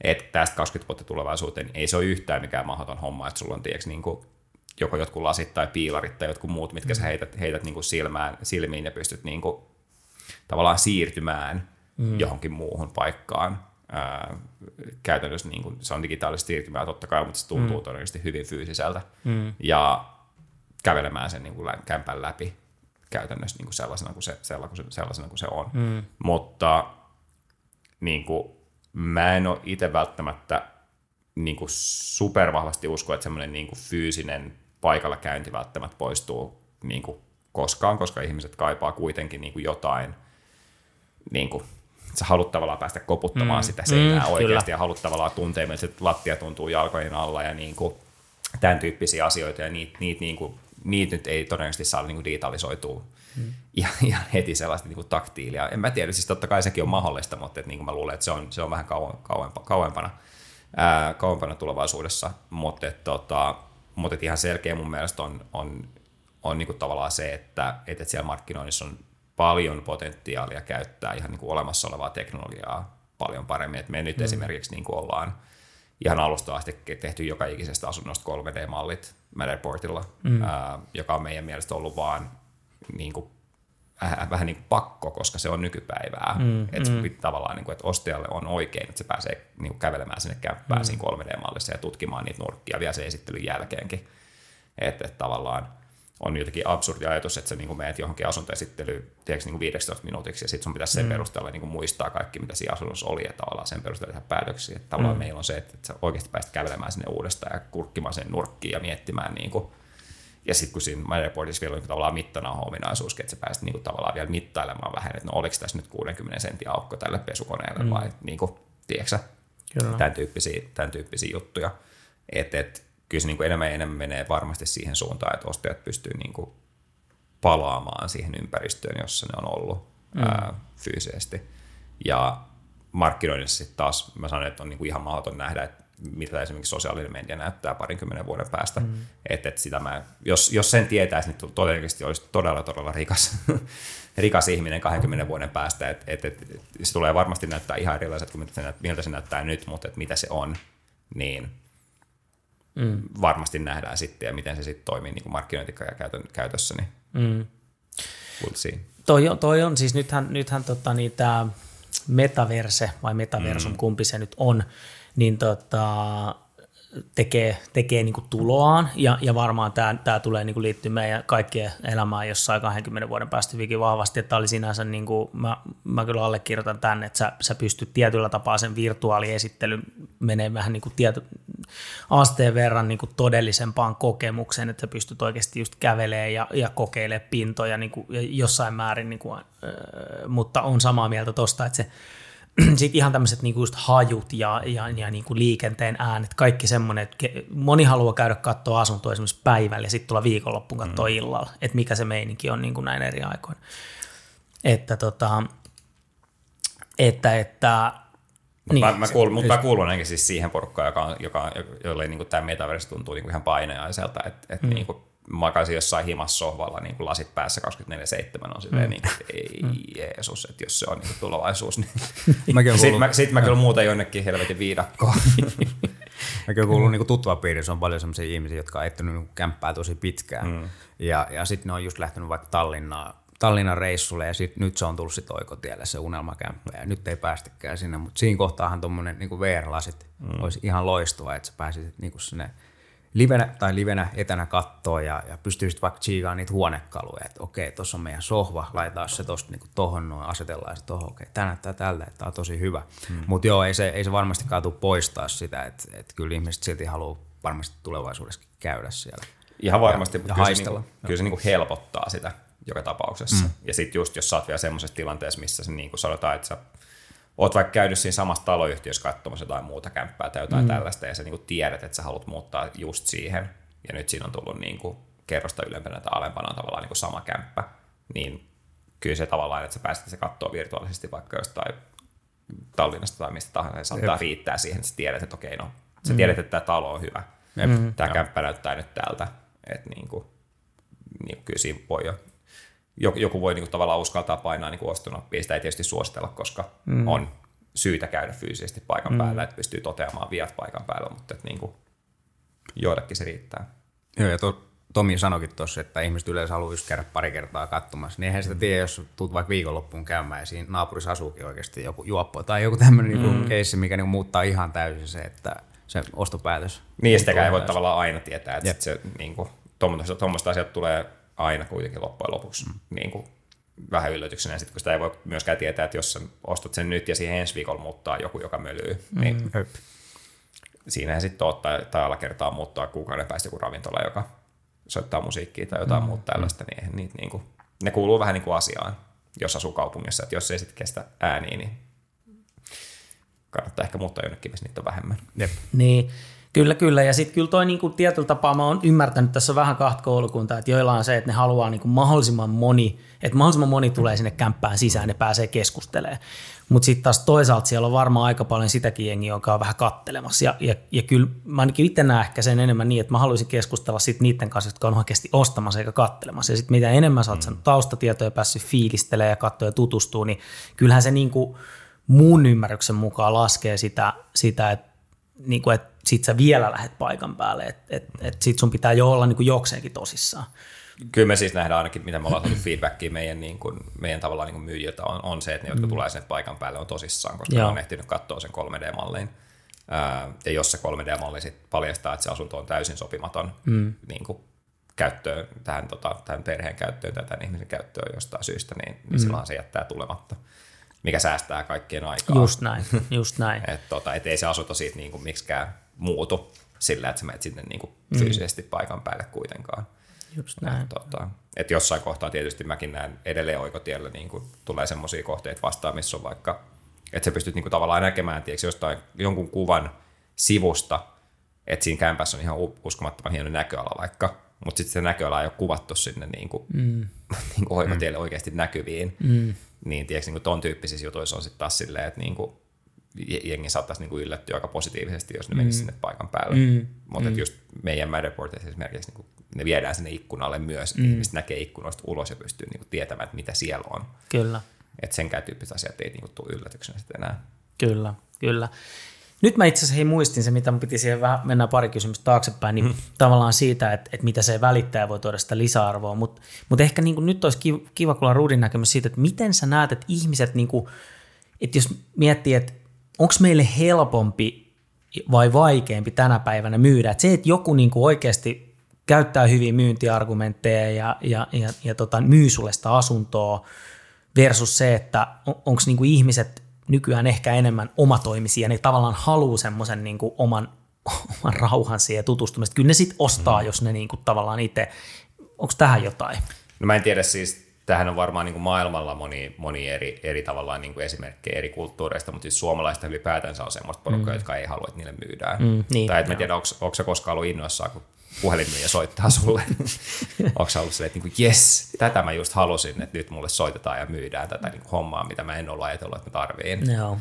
Että tästä 20 vuotta tulevaisuuteen niin ei se ole yhtään mikään mahdoton homma, että sulla on tiiäks, niin kuin joko jotkut lasit tai piilarit tai jotkut muut, mitkä mm. sä heität, heität niin kuin silmään, silmiin ja pystyt niin kuin, tavallaan siirtymään mm. johonkin muuhun paikkaan. Ää, käytännössä niin kuin, se on digitaalista siirtymää totta kai, mutta se tuntuu mm. todennäköisesti hyvin fyysiseltä. Mm. Ja kävelemään sen niin kuin kämpän läpi käytännössä niin kuin sellaisena, kuin se, sellaisena kuin se on. Mm. Mutta niin kuin, mä en ole itse välttämättä niin kuin supervahvasti usko, että semmoinen niin kuin fyysinen paikalla käynti välttämättä poistuu niin kuin koskaan, koska ihmiset kaipaa kuitenkin niin kuin jotain, niin kuin, sä haluat tavallaan päästä koputtamaan mm, sitä seinää mm, oikeasti kyllä. ja haluat tavallaan tuntea, että lattia tuntuu jalkojen alla ja niin kuin, tämän tyyppisiä asioita ja niitä, niitä, niin kuin, niitä nyt ei todennäköisesti saa niin kuin digitalisoitua mm. ihan, ihan heti sellaista niin kuin taktiilia. En mä tiedä, siis totta kai sekin on mahdollista, mutta että, niin kuin mä luulen, että se on, se on vähän kauempana, kauempana, ää, kauempana tulevaisuudessa, mutta että, tota, mutta että ihan selkeä mun mielestä on, on, on niin kuin tavallaan se, että, että siellä markkinoinnissa on paljon potentiaalia käyttää ihan niin kuin olemassa olevaa teknologiaa paljon paremmin. Et me nyt mm. esimerkiksi niin kuin ollaan ihan alusta asti tehty joka ikisestä asunnosta 3D-mallit Matterportilla, mm. ää, joka on meidän mielestä ollut vaan niin kuin, vähän, vähän niin kuin pakko, koska se on nykypäivää. Mm, että mm. tavallaan, niin kuin, että ostajalle on oikein, että se pääsee niin kuin kävelemään sinne kämppään mm. siinä 3D-mallissa ja tutkimaan niitä nurkkia vielä sen esittelyn jälkeenkin. Että, että tavallaan on jotenkin absurdi ajatus, että sä niin kuin meet johonkin asuntoesittelyyn tiedätkö, niin 15 minuutiksi ja sitten sun pitäisi sen mm. perusteella niin kuin muistaa kaikki, mitä siinä asunnossa oli ja tavallaan sen perusteella tehdä päätöksiä. Että tavallaan mm. meillä on se, että, että sä oikeasti pääset kävelemään sinne uudestaan ja kurkkimaan sen nurkkiin ja miettimään niin kuin, ja sitten kun siinä MyReportissa vielä on niin tavallaan mittanauha-ominaisuus, että sä pääset niin kuin, tavallaan vielä mittailemaan vähän, että no oliko tässä nyt 60 sentin aukko tälle pesukoneelle mm. vai niin kuin, tiedätkö, tämän, tyyppisiä, tämän tyyppisiä juttuja. Että et, kyllä se niin kuin enemmän ja enemmän menee varmasti siihen suuntaan, että ostajat pystyy niin kuin palaamaan siihen ympäristöön, jossa ne on ollut mm. ää, fyysisesti. Ja markkinoinnissa sitten taas mä sanon, että on niin kuin ihan mahdoton nähdä, että mitä esimerkiksi sosiaalinen media näyttää parinkymmenen vuoden päästä. Mm. Et, et sitä mä, jos, jos sen tietäisi, niin todennäköisesti olisi todella, todella rikas, rikas ihminen 20 vuoden päästä. Et, et, et, se tulee varmasti näyttää ihan erilaiset kuin miltä se, miltä se näyttää nyt, mutta et mitä se on, niin mm. varmasti nähdään sitten ja miten se sitten toimii niin kuin käytössä. Niin mm. we'll see. Toi on, toi on siis nythän, nythän tota, niin tämä metaverse vai metaversum, mm. kumpi se nyt on, niin tota, tekee, tekee niin kuin tuloaan ja, ja varmaan tämä, tämä tulee niin kuin liittyä meidän kaikkien elämään jossain 20 vuoden päästä hyvinkin vahvasti, että oli sinänsä, niin kuin, mä, mä kyllä allekirjoitan tänne, että sä, sä pystyt tietyllä tapaa sen virtuaaliesittelyn menee vähän niin kuin tieto, asteen verran niin kuin todellisempaan kokemukseen, että sä pystyt oikeasti just kävelemään ja, ja kokeilemaan pintoja niin kuin, jossain määrin, niin kuin, äh, mutta on samaa mieltä tosta, että se sitten ihan tämmöiset niinku just hajut ja, ja, ja niinku liikenteen äänet, kaikki semmoinen, että moni haluaa käydä katsoa asuntoa esimerkiksi päivällä ja sitten tulla viikonloppuun katsoa mm. illalla, että mikä se meininki on niinku näin eri aikoina. Että tota, että, että niin, mä, mä kuulun, mutta mä kuulun ainakin siis siihen porukkaan, joka, joka, jolle niin tämä metaverse tuntuu niin kuin ihan painajaiselta, että, että mm. niin kuin makasin jossain himassa sohvalla niin kuin lasit päässä 24-7 on silleen, mm. niin kuin, ei mm. Jeesus, että jos se on niin kuin tulevaisuus, niin sitten mä, sit mä kyllä muuta jonnekin helvetin viidakkoon. Mäkin olen kuullut niin tuttua piirissä on paljon sellaisia ihmisiä, jotka on etsinyt niin kämppää tosi pitkään. Mm. Ja, ja sitten ne on just lähtenyt vaikka Tallinnaan, Tallinnan reissulle ja sit, nyt se on tullut sitten oikotielle se unelmakämppä ja nyt ei päästikään sinne, mutta siinä kohtaahan tuommoinen niin VR-lasit mm. olisi ihan loistava, että sä pääsisit niin sinne – livenä tai livenä etänä kattoa ja, ja pystyisit vaikka chiigaan niitä huonekaluja, että okei, tuossa on meidän sohva, laitetaan se tuosta niinku tohon noin, asetellaan se tohon, okei, tämä näyttää tällä, että tämä on tosi hyvä. Hmm. Mutta joo, ei se, ei se varmastikaan tule poistaa sitä, että, että kyllä ihmiset silti haluaa varmasti tulevaisuudessakin käydä siellä. Ihan varmasti, ja, ja kyllä, se, niinku, kyllä se niinku helpottaa sitä joka tapauksessa. Hmm. Ja sitten just jos sä oot vielä semmoisessa tilanteessa, missä se niin kuin sanotaan, että sä oot vaikka käynyt siinä samassa taloyhtiössä katsomassa jotain muuta kämppää tai jotain mm. tällaista, ja sä niin tiedät, että sä haluat muuttaa just siihen, ja nyt siinä on tullut niin kuin kerrosta ylempänä tai alempana tavallaan niin kuin sama kämppä, niin kyllä se tavallaan, että sä pääset se katsoa virtuaalisesti vaikka jostain Tallinnasta tai mistä tahansa, se saattaa riittää siihen, että sä tiedät, että okei, no, sä mm. tiedät, että tämä talo on hyvä, mm. tämä kämppä näyttää nyt tältä, että niin kuin, niin kuin kyllä siinä voi jo joku, joku voi niin kuin, tavallaan uskaltaa painaa niin ostonappia. Sitä ei tietysti suositella, koska mm. on syytä käydä fyysisesti paikan mm. päällä, että pystyy toteamaan viat paikan päällä, mutta että, niin kuin, joillekin se riittää. Joo, ja to, Tomi sanoikin tuossa, että ihmiset yleensä haluaa just käydä pari kertaa katsomassa. Niin eihän sitä tiedä, jos tulet vaikka viikonloppuun käymään ja siinä naapurissa asuukin oikeasti joku juoppo tai joku tämmöinen niinku mm. niin keissi, mikä niin muuttaa ihan täysin se, että se ostopäätös. Niin, sitäkään ei voi tavallaan aina tietää, että se, niin kuin, tuommoista asiat tulee aina kuitenkin loppujen lopuksi mm. niin kuin, vähän yllätyksenä. Ja sitten kun sitä ei voi myöskään tietää, että jos sä ostat sen nyt ja siihen ensi viikolla muuttaa joku, joka mölyy, mm. niin siinähän sitten ottaa tai alla kertaa muuttaa kuukauden päästä joku ravintola, joka soittaa musiikkia tai jotain mm. muuta tällaista, niin eihän niitä niin kuin, ne kuuluu vähän niin kuin asiaan, jos asuu kaupungissa. Että jos ei sitten kestä ääniä, niin kannattaa ehkä muuttaa jonnekin, missä niitä on vähemmän. Jep. Niin, Kyllä, kyllä. Ja sitten kyllä toi niinku tietyllä tapaa mä oon ymmärtänyt, tässä vähän kahta koulukuntaa, että joilla on se, että ne haluaa niinku mahdollisimman moni, että mahdollisimman moni tulee sinne kämppään sisään, ne pääsee keskustelemaan. Mutta sitten taas toisaalta siellä on varmaan aika paljon sitäkin jengiä, joka on vähän kattelemassa. Ja, ja, ja kyllä mä ainakin itse näen ehkä sen enemmän niin, että mä haluaisin keskustella sit niiden kanssa, jotka on oikeasti ostamassa eikä kattelemassa. Ja sitten mitä enemmän sä oot mm. taustatietoja päässyt fiilistelemään ja katsoa ja tutustuu, niin kyllähän se niinku mun ymmärryksen mukaan laskee sitä, sitä että niinku, et sit sä vielä lähdet paikan päälle, että et, et sit sun pitää jo olla niinku jokseenkin tosissaan. Kyllä me siis nähdään ainakin, mitä me ollaan saanut feedbackia meidän, niin kuin, meidän tavallaan niin myyjiltä on, on, se, että ne, jotka mm. tulee sinne paikan päälle, on tosissaan, koska Joo. on ehtinyt katsoa sen 3D-mallin. ja jos se 3D-malli sit paljastaa, että se asunto on täysin sopimaton mm. niin kuin käyttöön, tähän, tota, tähän perheen käyttöön tai tämän ihmisen käyttöön jostain syystä, niin, niin mm. silloin se jättää tulematta mikä säästää kaikkien aikaa. Just näin, just näin. et, tota, et ei se asunto siitä niin kuin miksikään muutu sillä, että sä menet sinne niin kuin mm. fyysisesti paikan päälle kuitenkaan. Just näin. Et, tota, et jossain kohtaa tietysti mäkin näen edelleen oikotiellä niin kuin tulee semmoisia kohteita vastaan, missä on vaikka, että sä pystyt niin kuin tavallaan näkemään tiedätkö, jostain jonkun kuvan sivusta, että siinä kämpässä on ihan uskomattoman hieno näköala vaikka, mutta sitten se näköala ei ole kuvattu sinne niin kuin, mm. niin kuin oikotielle mm. oikeasti näkyviin. Mm. Niin tiedätkö, niin kuin ton tyyppisissä jutuissa on sitten taas silleen, että niin kuin, jengi saattaisi niin kuin yllättyä aika positiivisesti, jos ne mm. menisivät sinne paikan päälle. Mm. Mutta mm. just meidän Matterportissa esimerkiksi niin kuin, ne viedään sinne ikkunalle myös, mm. ihmiset näkee ikkunoista ulos ja pystyy niin kuin, tietämään, että mitä siellä on. Kyllä. Että senkään tyyppiset asiat ei niin kuin, tule yllätyksenä sitten enää. Kyllä, kyllä. Nyt mä itse asiassa hei, muistin se, mitä mun piti siihen vähän mennä pari kysymystä taaksepäin, niin mm. tavallaan siitä, että, että mitä se välittäjä voi tuoda sitä lisäarvoa, mutta mut ehkä niin kuin nyt olisi kiva, kiva kuulla Ruudin näkemys siitä, että miten sä näet, että ihmiset, niin kuin, että jos miettii, että onko meille helpompi vai vaikeampi tänä päivänä myydä, että se, että joku niin kuin oikeasti käyttää hyviä myyntiargumentteja ja, ja, ja, ja tota, myy sulle sitä asuntoa versus se, että on, onko niin ihmiset nykyään ehkä enemmän omatoimisia, ne tavallaan haluaa semmoisen niin oman, oman rauhan siihen tutustumista. Kyllä ne sitten ostaa, mm. jos ne niin kuin tavallaan itse, onko tähän jotain? No mä en tiedä siis, tähän on varmaan niin kuin maailmalla moni, moni eri, eri tavallaan niin kuin esimerkkejä eri kulttuureista, mutta siis suomalaista ylipäätänsä on semmoista porukkaa, mm. jotka ei halua, että niille myydään. Mm, niin, tai että mä tiedä, onko se koskaan ollut innoissaan, kun puhelinmyyjä soittaa sulle. onko se ollut silleen, että niin jes, tätä mä just halusin, että nyt mulle soitetaan ja myydään tätä niin kuin hommaa, mitä mä en ollut ajatellut, että mä tarviin. Joo.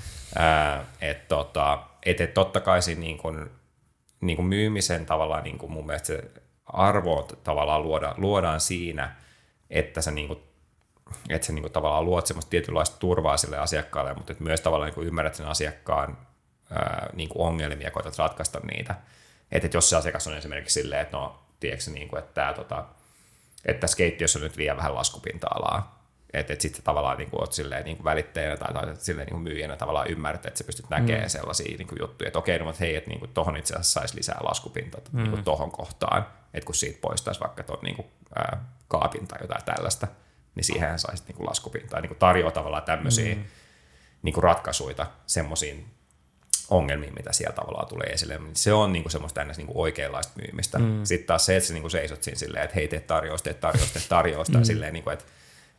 että tota, et, et totta kai siinä niin kuin, niin kuin myymisen tavallaan niin kuin mun mielestä se arvo tavallaan luoda, luodaan siinä, että sä niin kuin että sä niin kuin tavallaan luot semmoista tietynlaista turvaa sille asiakkaalle, mutta että myös tavallaan niin kuin ymmärrät sen asiakkaan ää, niin kuin ongelmia ja koetat ratkaista niitä. Että, että jos se asiakas on esimerkiksi silleen, että no, tiedätkö, niin kuin, että, tämä, tota, että tässä keittiössä on nyt liian vähän laskupinta-alaa, että, että sitten tavallaan niin kuin, olet silleen, niin kuin välittäjänä tai, tai silleen, niin kuin myyjänä tavallaan ymmärrät, että sä pystyt näkemään mm. sellaisia niin kuin juttuja, että okei, no, mutta hei, että niin kuin, tohon itse asiassa saisi lisää laskupintaa mm. niin kuin tohon kohtaan, että kun siitä poistaisi vaikka tuon niin kuin, ää, kaapin tai jotain tällaista, niin siihen saisi niin kuin laskupintaa, niin kuin tarjoaa tavallaan tämmöisiä mm. niin kuin ratkaisuja semmoisiin ongelmiin, mitä siellä tavallaan tulee esille. Se on niinku semmoista ennäs niinku oikeanlaista myymistä. Mm. Sitten taas se, että sä niinku seisot siinä silleen, että hei, teet tarjousta, teet tarjousta, teet tarjousta, mm. silleen, niinku, että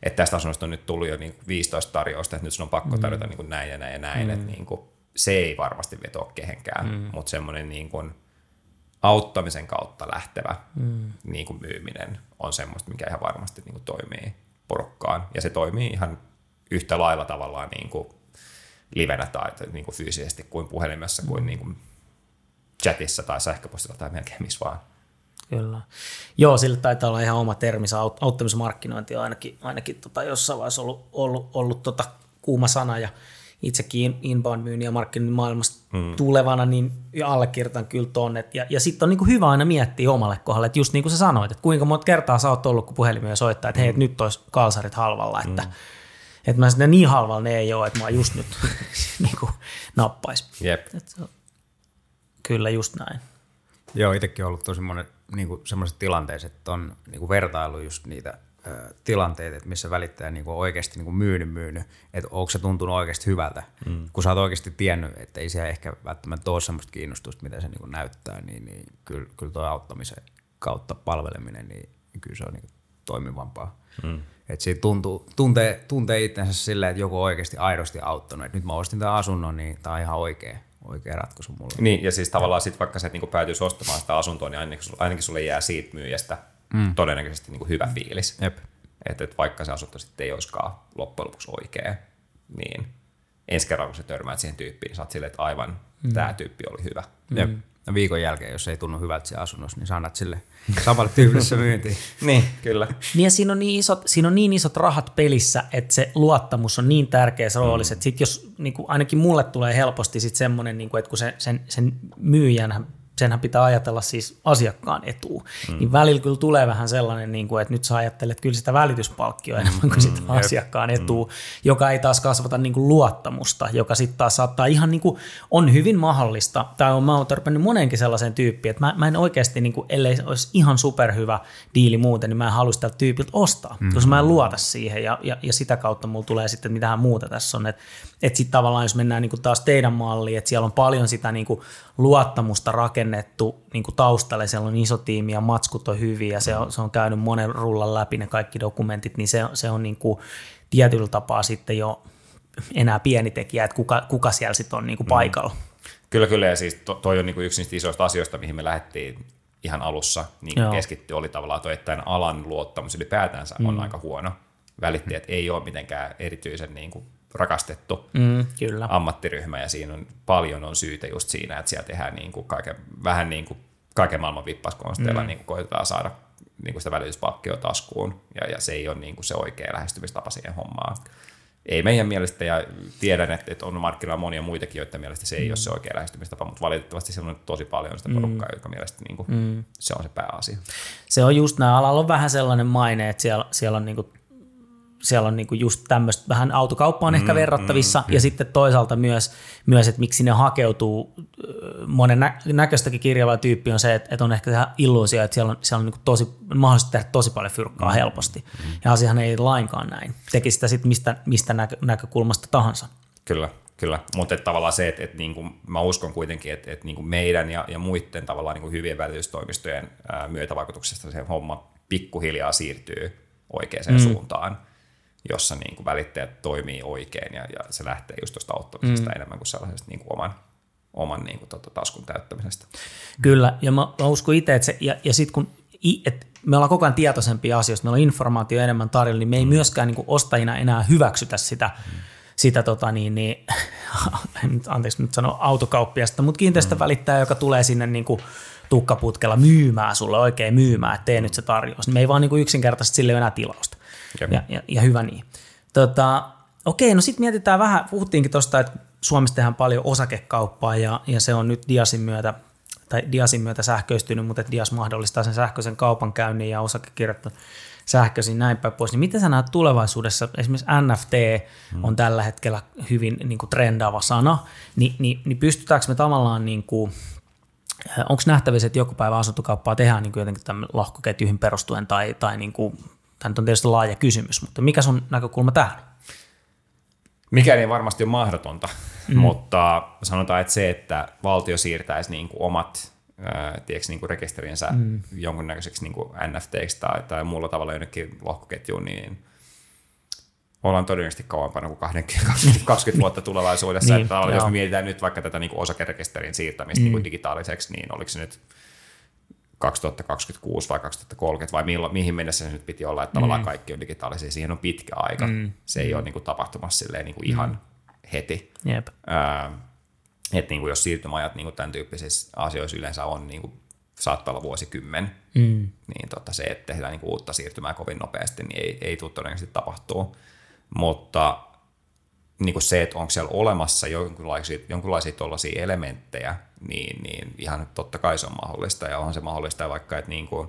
että tästä asunnosta on nyt tullut jo niinku 15 tarjousta, että nyt sun on pakko mm. tarjota mm. niinku näin ja näin ja näin. Mm. Että niinku, se ei varmasti vetoa kehenkään, mm. mutta semmoinen niinku auttamisen kautta lähtevä mm. niinku myyminen on semmoista, mikä ihan varmasti niinku toimii porukkaan. Ja se toimii ihan yhtä lailla tavallaan niin kuin livenä tai niin kuin fyysisesti kuin puhelimessa kuin, mm. niin kuin chatissa tai sähköpostilla tai melkein missä vaan. Kyllä. Joo, sillä taitaa olla ihan oma termi, aut- auttamismarkkinointi on ainakin, ainakin tota jossain vaiheessa ollut, ollut, ollut tota kuuma sana ja itsekin inbound-myynnin ja markkinoinnin maailmasta mm. tulevana, niin allekirjoitan kyllä tonne. Ja, ja sitten on niin kuin hyvä aina miettiä omalle kohdalle, että just niin kuin sä sanoit, että kuinka monta kertaa sä oot ollut, kun puhelimia soittaa, että mm. hei, että nyt olisi kalsarit halvalla, että mm. Että mä sitten niin halvalla ne ei ole, että mä just nyt niin kuin nappais. Jep. Et Kyllä, just näin. Joo, itsekin on ollut tosi monet niin sellaiset tilanteet, että on niin kuin vertailu just niitä ö, tilanteita, että missä välittäjä niin kuin on oikeasti niin kuin myynyt myynyt, että onko se tuntunut oikeasti hyvältä, mm. kun sä oot oikeasti tiennyt, että ei siellä ehkä välttämättä ole semmoista kiinnostusta, mitä se niin kuin näyttää, niin, niin kyllä, kyllä tuo auttamisen kautta palveleminen, niin kyllä se on niin kuin toimivampaa. Mm. Että siitä tuntuu, tuntee, tuntee itsensä silleen, että joku on oikeasti aidosti auttanut, että nyt mä ostin tämän asunnon, niin tämä on ihan oikea, oikea ratkaisu mulle. Niin, ja siis tavallaan sit vaikka sä et niinku päätyisi ostamaan sitä asuntoa, niin ainakin, sulle- ainakin sulle jää siitä myyjästä mm. todennäköisesti niinku hyvä fiilis. Jep. Että et vaikka se asunto sitten ei olisikaan loppujen lopuksi oikea, niin ensi kerralla kun sä törmäät siihen tyyppiin, sä oot silleen, että aivan mm. tämä tyyppi oli hyvä. Jep. Ja viikon jälkeen, jos ei tunnu hyvältä siellä asunnossa, niin sä annat sille samalle tyypille se myyntiin. Niin, kyllä. Niin ja siinä on niin, isot, siinä on niin isot rahat pelissä, että se luottamus on niin tärkeässä roolissa, että sit jos niin kuin ainakin mulle tulee helposti sit semmoinen, niin kuin, että kun se, sen, sen myyjän senhän pitää ajatella siis asiakkaan etuun. Mm. Niin välillä kyllä tulee vähän sellainen, niin kuin, että nyt sä ajattelet kyllä sitä välityspalkkioa enemmän kuin sitä asiakkaan etua, mm. joka ei taas kasvata niin kuin luottamusta, joka sitten taas saattaa ihan niin kuin, on hyvin mahdollista, tai on, mä oon törmännyt moneenkin sellaiseen tyyppiin, että mä, mä en oikeasti, niin kuin, ellei olisi ihan superhyvä diili muuten, niin mä en halua tältä tyypiltä ostaa, mm. koska mä en luota siihen, ja, ja, ja sitä kautta mulla tulee sitten, että mitähän muuta tässä on, että että sitten tavallaan jos mennään niin kuin taas teidän malliin, että siellä on paljon sitä niin kuin luottamusta rakennettu niin kuin taustalle, siellä on iso tiimi ja matskut on hyviä ja se on, se on käynyt monen rullan läpi ne kaikki dokumentit, niin se, se on niin kuin tietyllä tapaa sitten jo enää pieni tekijä, että kuka, kuka siellä sitten on niin kuin paikalla. Kyllä, kyllä. Ja siis to, toi on niinku yksi niistä isoista asioista, mihin me lähdettiin ihan alussa niin Joo. keskitty, oli tavallaan toi, että tämän alan luottamus ylipäätänsä on Mm. aika huono. Välittäjät ei ole mitenkään erityisen niin kuin rakastettu Mm, kyllä. ammattiryhmä, ja siinä on paljon on syytä just siinä, että siellä tehdään niin kuin kaiken, vähän niin kuin kaiken maailman vippaskonsteilla mm. niin kuin koitetaan saada niin kuin sitä välityspalkkioa taskuun, ja, ja se ei ole niin kuin se oikea lähestymistapa siihen hommaan. Ei meidän mielestä, ja tiedän, että, että on markkinoilla monia muitakin, joiden mielestä se ei mm. ole se oikea lähestymistapa, mutta valitettavasti siellä on tosi paljon sitä porukkaa, mm. joka mielestä niin kuin, mm. se on se pääasia. Se on just nämä alalla on vähän sellainen maine, että siellä, siellä on niinku siellä on niinku just tämmöistä vähän autokauppa on ehkä verrattavissa ja sitten toisaalta myös, myös että miksi ne hakeutuu monen nä- näköistäkin kirjava tyyppi on se, että, että on ehkä se illuusio, että siellä on, siellä on niinku tosi, mahdollista tehdä tosi paljon fyrkkaa helposti ja asiahan ei lainkaan näin. Teki sitä sitten mistä, mistä näkö, näkökulmasta tahansa. Kyllä, kyllä. Mutta et tavallaan se, että et niinku, mä uskon kuitenkin, että et niinku meidän ja, ja muiden tavallaan niinku hyvien välitystoimistojen ää, myötävaikutuksesta se homma pikkuhiljaa siirtyy oikeaan mm. suuntaan, jossa niinku välittäjät toimii oikein ja, ja se lähtee just tuosta auttamisesta mm. enemmän kuin sellaisesta niinku oman, oman niinku tota taskun täyttämisestä. Kyllä, ja mä, mä uskon itse, että se, ja, ja sitten kun i, et me ollaan koko ajan tietoisempia asioista, meillä on informaatio enemmän tarjolla, niin me ei mm. myöskään niin kuin ostajina enää hyväksytä sitä, mm. sitä tota niin, niin, nyt- anteeksi nyt sano autokauppiasta, mutta kiinteistövälittäjä, joka tulee sinne niin kuin tukkaputkella myymään sulle oikein myymään, että tee nyt se tarjous. Me ei vaan niin kuin yksinkertaisesti sille enää tilausta. Jep. Ja, ja, ja hyvä niin. Tota, okei, no sitten mietitään vähän, puhuttiinkin tuosta, että Suomessa tehdään paljon osakekauppaa ja, ja se on nyt Diasin myötä tai Diasin myötä sähköistynyt, mutta että Dias mahdollistaa sen sähköisen kaupankäynnin ja osakekirjat on sähköisin näin päin pois. Niin miten sä näet tulevaisuudessa, esimerkiksi NFT on tällä hetkellä hyvin niin kuin trendaava sana, niin, niin, niin pystytäänkö me tavallaan niin kuin, onko nähtävissä, että joku päivä asuntokauppaa tehdään niin kuin jotenkin tämän lohkoketjuihin perustuen tai, tai niin kuin, tämä nyt on tietysti laaja kysymys, mutta mikä sun näkökulma tähän? Mikään ei varmasti ole mahdotonta, mm. mutta sanotaan, että se, että valtio siirtäisi niin kuin omat ää, tiedätkö, niin kuin rekisterinsä mm. jonkunnäköiseksi niin kuin NFTiksi tai, tai muulla tavalla jonnekin lohkoketjuun, niin ollaan todennäköisesti kauempana kuin 20, 20 vuotta tulevaisuudessa. Niin, että jos me mietitään nyt vaikka tätä niin kuin osakerekisterin siirtämistä mm. niin kuin digitaaliseksi, niin oliko se nyt 2026 vai 2030 vai milloin, mihin mennessä se nyt piti olla, että tavallaan kaikki on digitaalisia. Siihen on pitkä aika. Mm. Se ei ole niin kuin, tapahtumassa silleen, niin kuin ihan heti. Jep. Ää, että niin kuin jos siirtymäajat niin kuin tämän tyyppisissä asioissa yleensä on niin kuin saattaa olla vuosikymmen, Mm. niin tota, se, että tehdään niin kuin uutta siirtymää kovin nopeasti, niin ei, ei tule todennäköisesti tapahtuu. Mutta niin kuin se, että onko siellä olemassa jonkinlaisia, jonkinlaisia tuollaisia elementtejä, niin, niin ihan totta kai se on mahdollista. Ja onhan se mahdollista vaikka, että niin kuin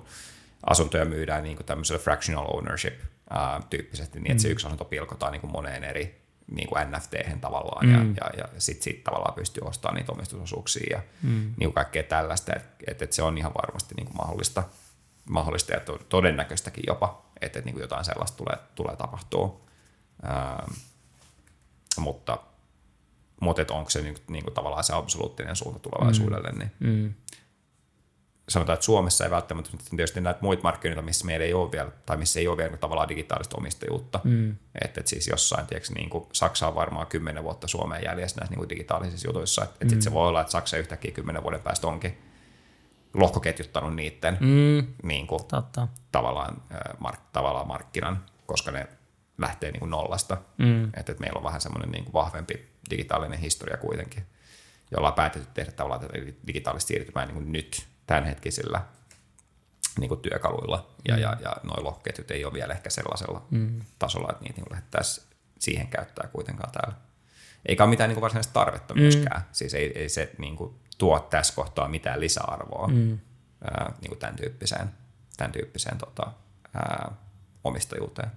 asuntoja myydään niin kuin tämmöisellä fractional ownership ää, tyyppisesti, niin että se yksi asunto pilkotaan niin kuin moneen eri niin kuin nft tavallaan, mm. ja, ja, ja sitten sit tavallaan pystyy ostamaan niitä omistusosuuksia ja mm. niin kuin kaikkea tällaista, että et, et se on ihan varmasti niin kuin mahdollista, mahdollista ja to, todennäköistäkin jopa, että et, niin kuin jotain sellaista tulee, tulee tapahtua. Ähm, mutta mutta että onko se niin, niin kuin tavallaan se absoluuttinen suunta tulevaisuudelle, mm. niin Mm. sanotaan, että Suomessa ei välttämättä, mutta tietysti näitä muita markkinoita, missä meillä ei ole vielä, tai missä ei ole vielä tavallaan digitaalista omistajuutta. Mm. Että et siis jossain, tiedätkö, niin kuin Saksa on varmaan kymmenen vuotta Suomeen jäljessä näissä niin kuin digitaalisissa jutuissa. Että mm. et se voi olla, että Saksa yhtäkkiä kymmenen vuoden päästä onkin lohkoketjuttanut niiden Mm. niin kuin, Totta. tavallaan, mark, tavallaan markkinan, koska ne lähtee niin kuin nollasta. Mm. Että, että meillä on vähän semmoinen niin kuin vahvempi digitaalinen historia kuitenkin, jolla on päätetty tehdä tavallaan tätä digitaalista siirtymää niin kuin nyt tämänhetkisillä niin kuin työkaluilla. Ja, mm. ja, ja noin lohkoketjut ei ole vielä ehkä sellaisella mm. tasolla, että niitä niin lähdettäisiin siihen käyttää kuitenkaan täällä. Eikä ole mitään niin kuin varsinaista tarvetta mm. myöskään. Siis ei, ei se niin kuin, tuo tässä kohtaa mitään lisäarvoa mm. ää, niin kuin tämän tyyppiseen, tämän tyyppiseen tota, ää, omistajuuteen.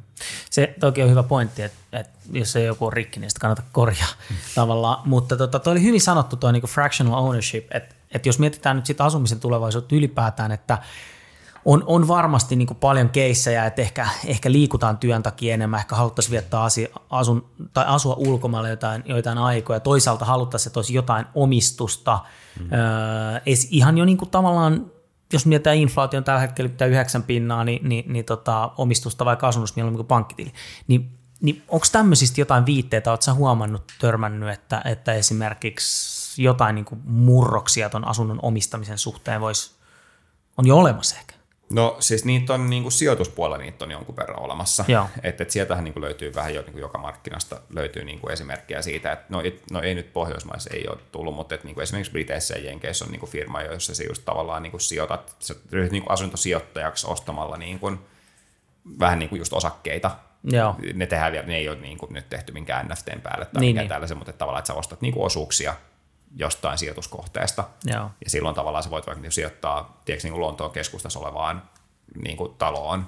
Se toki on hyvä pointti, että, että jos ei joku on rikki, niin sitä kannata korjaa mm. tavallaan. Mutta tota, toi oli hyvin sanottu tuo niin fractional ownership, että, että jos mietitään nyt sitä asumisen tulevaisuutta ylipäätään, että on, on varmasti niin paljon keissejä, että ehkä, ehkä liikutaan työn takia enemmän, ehkä haluttaisiin viettää asia, asun, tai asua ulkomailla jotain, joitain aikoja, toisaalta haluttaisiin, että olisi jotain omistusta, mm. öö, ihan jo niin kuin tavallaan jos mietitään inflaation tällä hetkellä pitää 9 pinnaa, niin, niin, niin tota, omistusta vaikka asunnosta mieluummin kuin pankkitili, niin, niin onko tämmöisistä jotain viitteitä, oletko huomannut, törmännyt, että, että esimerkiksi jotain niin murroksia tuon asunnon omistamisen suhteen voisi, on jo olemassa ehkä? No siis niitä on niin kuin sijoituspuolella niitä on jonkun verran olemassa. Että et sieltähän niin kuin löytyy vähän jo niin kuin joka markkinasta löytyy niin kuin esimerkkejä siitä, että no, et, no ei nyt Pohjoismaissa ei ole tullut, mutta et niin kuin esimerkiksi Briteissä ja Jenkeissä on niin kuin firma, jossa se just tavallaan niin kuin sijoitat, sä ryhdyt niin kuin asuntosijoittajaksi ostamalla niin kuin, vähän niin kuin just osakkeita. Joo. Ne tehdään vielä, ne ei ole niin kuin nyt tehty minkään NFTn päälle tai Niin, minkään niin. tällaisen, mutta että tavallaan, että sä ostat niin kuin osuuksia jostain sijoituskohteesta. Joo. Ja silloin tavallaan sä voit vaikka niinku sijoittaa, tiedätkö, niin kuin Lontoon keskustassa olevaan niin kuin taloon,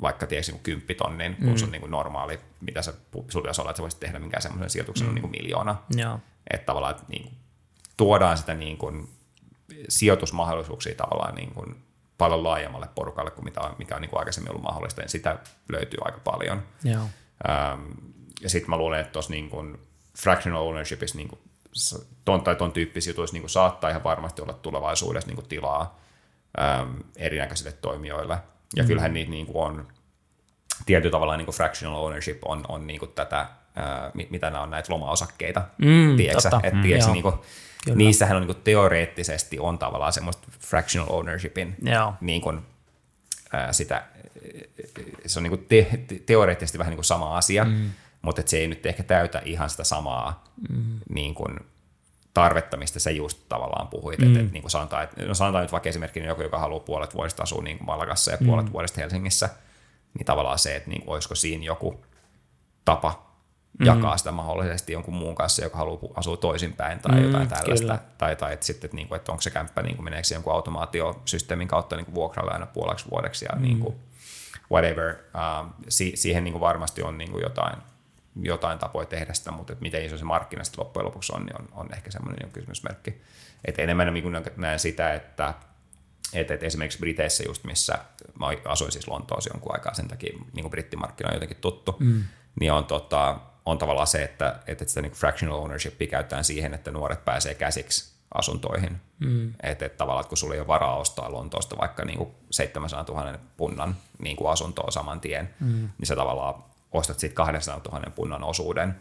vaikka tiedätkö, niin kymppitonnin, kun mm. se on niin kuin normaali, mitä sä sulla pitäisi olla, että sä voisit tehdä minkään semmoisen sijoituksen mm. niin kuin miljoona. Joo. Että tavallaan että niin kuin, tuodaan sitä niin kuin, sijoitusmahdollisuuksia tavallaan niin kuin, paljon laajemmalle porukalle kuin mitä on, mikä on niin kuin aikaisemmin ollut mahdollista, niin sitä löytyy aika paljon. Joo. Ähm, ja sitten mä luulen, että tuossa niin kuin fractional ownershipissa niin kuin ton tai ton tyyppisissä jutuissa niin saattaa ihan varmasti olla tulevaisuudessa niin tilaa ähm, erinäköisille toimijoille. Ja mm. kyllähän niitä niin on tietyllä tavalla niin fractional ownership on, on niin tätä, ää, mi- mitä nämä on näitä lomaosakkeita, Mm, tiedätkö, että Mm, tiedätkö, niin kuin, niissähän on niin kuin teoreettisesti on tavallaan semmoista fractional ownershipin Joo. niin kuin, ää, sitä, se on niin kuin te, te, teoreettisesti vähän niin kuin sama asia, mm. Mutta se ei nyt ehkä täytä ihan sitä samaa mm. niin kuin, tarvetta, mistä sä just tavallaan puhuit. Mm. Että, että niin kuin sanotaan, että, no sanotaan nyt vaikka esimerkkinä joku, joka haluaa puolet vuodesta asua niin kuin Malagassa ja puolet mm. vuodesta Helsingissä, niin tavallaan se, että niin kuin, olisiko siinä joku tapa jakaa sitä mahdollisesti jonkun muun kanssa, joka haluaa asua toisinpäin tai Mm, jotain tällaista. kyllä. Tai, tai että sitten, että, niin kuin, että onko se kämppä, niin kuin, meneekö se jonkun automaatiosysteemin kautta niin kuin vuokralle aina puoleksi vuodeksi ja mm. niin kuin, whatever. Uh, si- siihen niin kuin varmasti on niin kuin jotain, jotain tapoja tehdä sitä, mutta että miten iso se markkina sitten loppujen lopuksi on, niin on, on ehkä semmoinen kysymysmerkki. Et enemmän niin näen sitä, että et, et esimerkiksi Briteissä just, missä mä asuin siis Lontoossa jonkun aikaa, sen takia niin kuin brittimarkkina on jotenkin tuttu, mm. niin on, tota, on tavallaan se, että, että sitä niin fractional ownershipia käytetään siihen, että nuoret pääsee käsiksi asuntoihin. Mm. Että et tavallaan, kun sulla ei ole varaa ostaa Lontoosta vaikka niin kuin 700 000 punnan niin kuin asuntoa saman tien, mm. niin sä tavallaan ostat siitä 200 000 punnan osuuden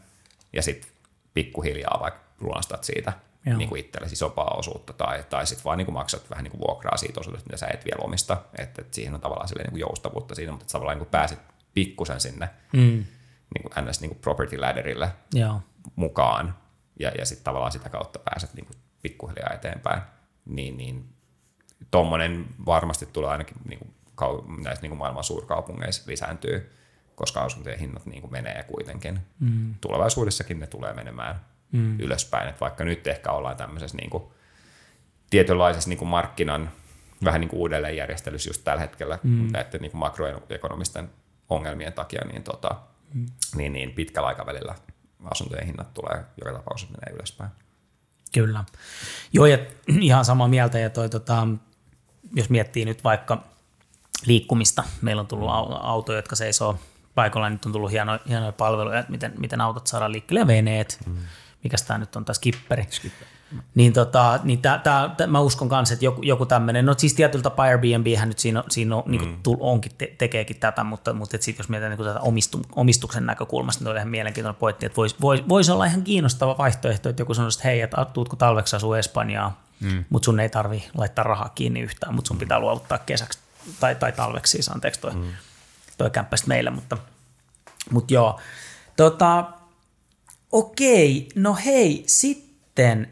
ja sitten pikkuhiljaa vaikka lunastat siitä Joo. niin kuin itsellesi isompaa osuutta tai, tai sitten vaan niin kuin maksat vähän niin kuin vuokraa siitä osuudesta, mitä sä et vielä omista. Että et siihen on tavallaan niin kuin joustavuutta siinä, mutta tavallaan niin kuin pääset pikkusen sinne Mm. niin kuin ns. Niin kuin property ladderille Joo. mukaan ja, ja sitten tavallaan sitä kautta pääset niin kuin pikkuhiljaa eteenpäin. Niin, niin tuommoinen varmasti tulee ainakin niin kuin, näissä niin kuin maailman suurkaupungeissa lisääntyy, koska asuntojen hinnat niin kuin menee kuitenkin. Mm. Tulevaisuudessakin ne tulee menemään mm. ylöspäin, että vaikka nyt ehkä ollaan tämmöisessä niin kuin, tietynlaisessa niin kuin markkinan vähän niin kuin uudelleenjärjestelyssä just tällä hetkellä mm. näiden niin kuin makroekonomisten ongelmien takia, niin, tota, mm. niin, niin pitkällä aikavälillä asuntojen hinnat tulee joka tapauksessa menee ylöspäin. Kyllä. Joo, ja ihan samaa mieltä. Ja toi, tota, jos miettii nyt vaikka liikkumista, meillä on tullut autoja, jotka seisoo paikalla, nyt on tullut hienoja, hienoja palveluja, että miten, miten autot saadaan liikkeelle ja veneet. Mm. Mikäs tämä nyt on, tämä skipperi. Skipper. Niin, tota, niin tää, tää, tää, mä uskon kanssa, että joku, joku tämmöinen, no siis tietyllä tapaa Airbnb nyt siinä, siinä on, niin mm. niin onkin, te, tekeekin tätä, mutta, mutta sitten jos mietitään niin tätä omistu, omistuksen näkökulmasta, niin on ihan mielenkiintoinen pointti, että voisi vois, vois olla ihan kiinnostava vaihtoehto, että joku sanoisi, että hei, että tuutko talveksi asuu Espanjaa, mm. mutta sun ei tarvi laittaa rahaa kiinni yhtään, mutta sun pitää luovuttaa kesäksi tai, tai talveksi siis, anteeksi toi, mm. Toi kämppästä meille, mutta, mutta joo. Tota, okei, no hei, sitten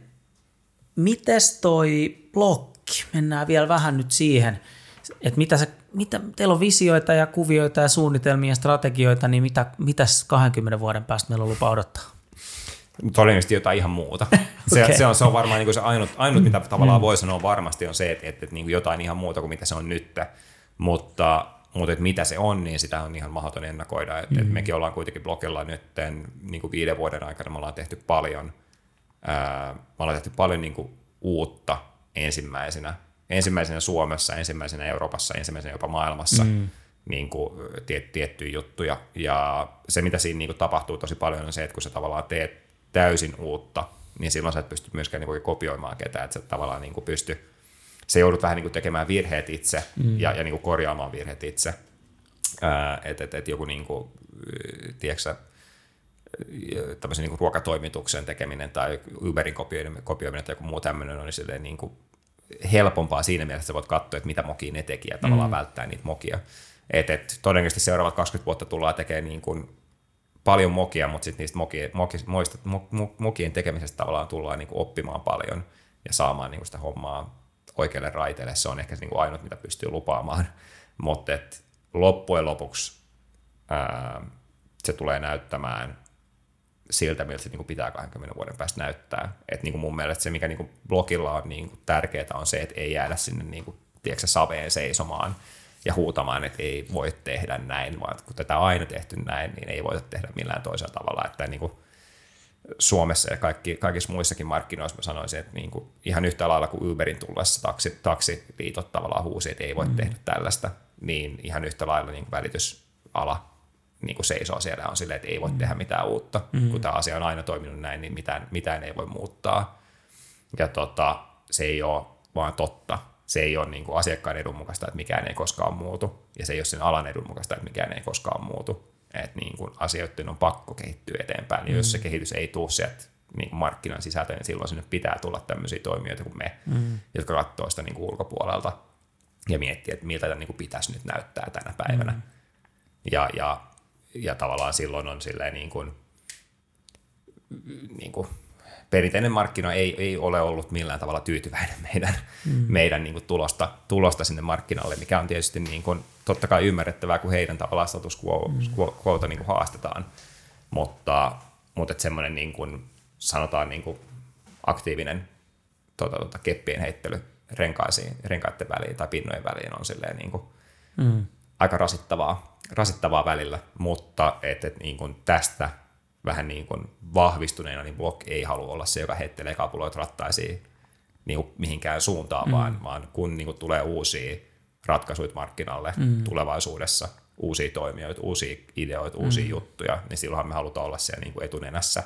Mites toi blokki? Mennään vielä vähän nyt siihen, että mitä se, mitä, teillä on visioita ja kuvioita ja suunnitelmia ja strategioita, niin mitä, mitäs 20 vuoden päästä meillä on lupa odottaa? Todennäköisesti jotain ihan muuta. Se, okay. se, on, se on varmaan niin se ainut, ainut, mitä tavallaan voi sanoa varmasti, on se, että, että, että niin jotain ihan muuta kuin mitä se on nyt. Mutta, mutta että mitä se on, niin sitä on ihan mahdoton ennakoida. Että, mm. että mekin ollaan kuitenkin blogilla nyt niin kuin viiden vuoden aikana, me ollaan tehty paljon – ää, me ollaan tehty paljon niin kuin uutta ensimmäisenä, ensimmäisenä Suomessa, ensimmäisenä Euroopassa, ensimmäisenä jopa maailmassa mm. niin kuin, tiet, tiettyjä juttuja. Ja se, mitä siinä niin kuin, tapahtuu tosi paljon, on se, että kun sä tavallaan teet täysin uutta, niin silloin sä et pysty myöskään niin kuin, kopioimaan ketään, että sä tavallaan niin kuin, pysty, se joudut vähän niin kuin, tekemään virheet itse mm. ja, ja niin kuin, korjaamaan virheet itse. Että et, et joku, niin kuin, tiedätkö, tämmöisen niin kuin ruokatoimituksen tekeminen tai Uberin kopioiminen, kopioiminen tai joku muu tämmöinen on niin, niin kuin helpompaa siinä mielessä, että sä voit katsoa, että mitä mokia ne teki ja tavallaan mm. välttää niitä mokia. Et, et, todennäköisesti seuraavat 20 vuotta tullaan tekemään niin kuin paljon mokia, mutta sitten niistä mokia, moki, moista, mokien tekemisestä tavallaan tullaan niin kuin oppimaan paljon ja saamaan niin kuin sitä hommaa oikealle raiteelle. Se on ehkä niin kuin ainut, mitä pystyy lupaamaan. Mutta loppujen lopuksi ää, se tulee näyttämään siltä, miltä se niin kuin pitää 20 vuoden päästä näyttää. Et niin kuin mun mielestä se, mikä niin kuin blogilla on niin kuin tärkeää, on se, että ei jäädä sinne niin kuin, tiedätkö, saveen seisomaan ja huutamaan, että ei voi tehdä näin, vaan kun tätä on aina tehty näin, niin ei voida tehdä millään toisella tavalla. Että niin kuin Suomessa ja kaikki, kaikissa muissakin markkinoissa mä sanoisin, että niin kuin ihan yhtä lailla kuin Uberin tullessa taksi, taksiliitot tavallaan huusi, että ei voi mm. tehdä tällaista, niin ihan yhtä lailla niin kuin välitysala niin kuin seisoo siellä on silleen, että ei voi mm. tehdä mitään uutta. Mm. Kun tämä asia on aina toiminut näin, niin mitään, mitään ei voi muuttaa. Ja tota, se ei ole vaan totta. Se ei ole niin kuin asiakkaan edun mukaista, että mikään ei koskaan muutu. Ja se ei ole sen alan edun mukaista, että mikään ei koskaan muutu. Että niin kuin asioiden on pakko kehittyä eteenpäin. Ja mm. jos se kehitys ei tule sieltä niin kuin markkinan sisältä, niin silloin sinne pitää tulla tämmöisiä toimijoita kuin me, mm. jotka katsoo sitä niin kuin ulkopuolelta ja miettii, että miltä tämä niin kuin pitäisi nyt näyttää tänä päivänä. Mm. Ja, ja ja tavallaan silloin on silleen niin kuin, niin kuin perinteinen markkina ei, ei ole ollut millään tavalla tyytyväinen meidän, mm. meidän niin kuin tulosta, tulosta sinne markkinalle, mikä on tietysti niin kuin, totta kai ymmärrettävää, kun heidän tavallaan status mm. quota niin kuin haastetaan, mutta, mutta semmoinen niin kuin, sanotaan niin kuin aktiivinen tota, tota, keppien heittely renkaisiin, renkaiden väliin tai pinnojen väliin on silleen niin kuin, mm. aika rasittavaa rasittavaa välillä, mutta et, et niin kuin tästä vähän niin kuin vahvistuneena, niin Block ei halua olla se, joka heittelee kapuloit rattaisiin niin kuin mihinkään suuntaan, mm. vaan, vaan kun niin kuin tulee uusia ratkaisuja markkinalle mm. tulevaisuudessa, uusia toimijoita, uusia ideoita, uusia mm. juttuja, niin silloinhan me halutaan olla siellä niin kuin etunenässä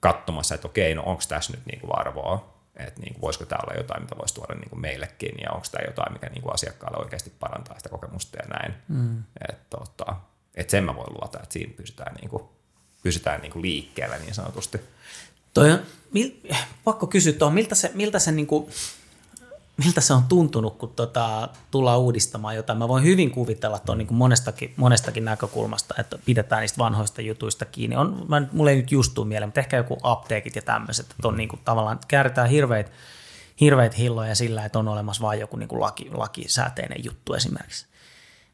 katsomassa, että okei, no onko tässä nyt niin kuin arvoa, että niin kuin, voisiko tämä olla jotain, mitä voisi tuoda niin kuin meillekin, ja onko tämä jotain, mikä niin kuin asiakkaalle oikeasti parantaa sitä kokemusta ja näin. Mm. Että tota, et sen mä voin luota, että siinä pysytään, niin kuin, pysytään niin kuin liikkeellä niin sanotusti. Toi on, mil, pakko kysyä tuohon, miltä se, miltä se niin kuin, miltä se on tuntunut, kun tota, tullaan uudistamaan jotain. Mä voin hyvin kuvitella tuon niin monestakin, monestakin näkökulmasta, että pidetään niistä vanhoista jutuista kiinni. On, mä, mulle ei nyt just tule mieleen, mutta ehkä joku apteekit ja tämmöiset, että on niin kuin, tavallaan kääritään hirveitä hirveitä hilloja sillä, että on olemassa vain joku niin kuin laki, lakisääteinen juttu esimerkiksi.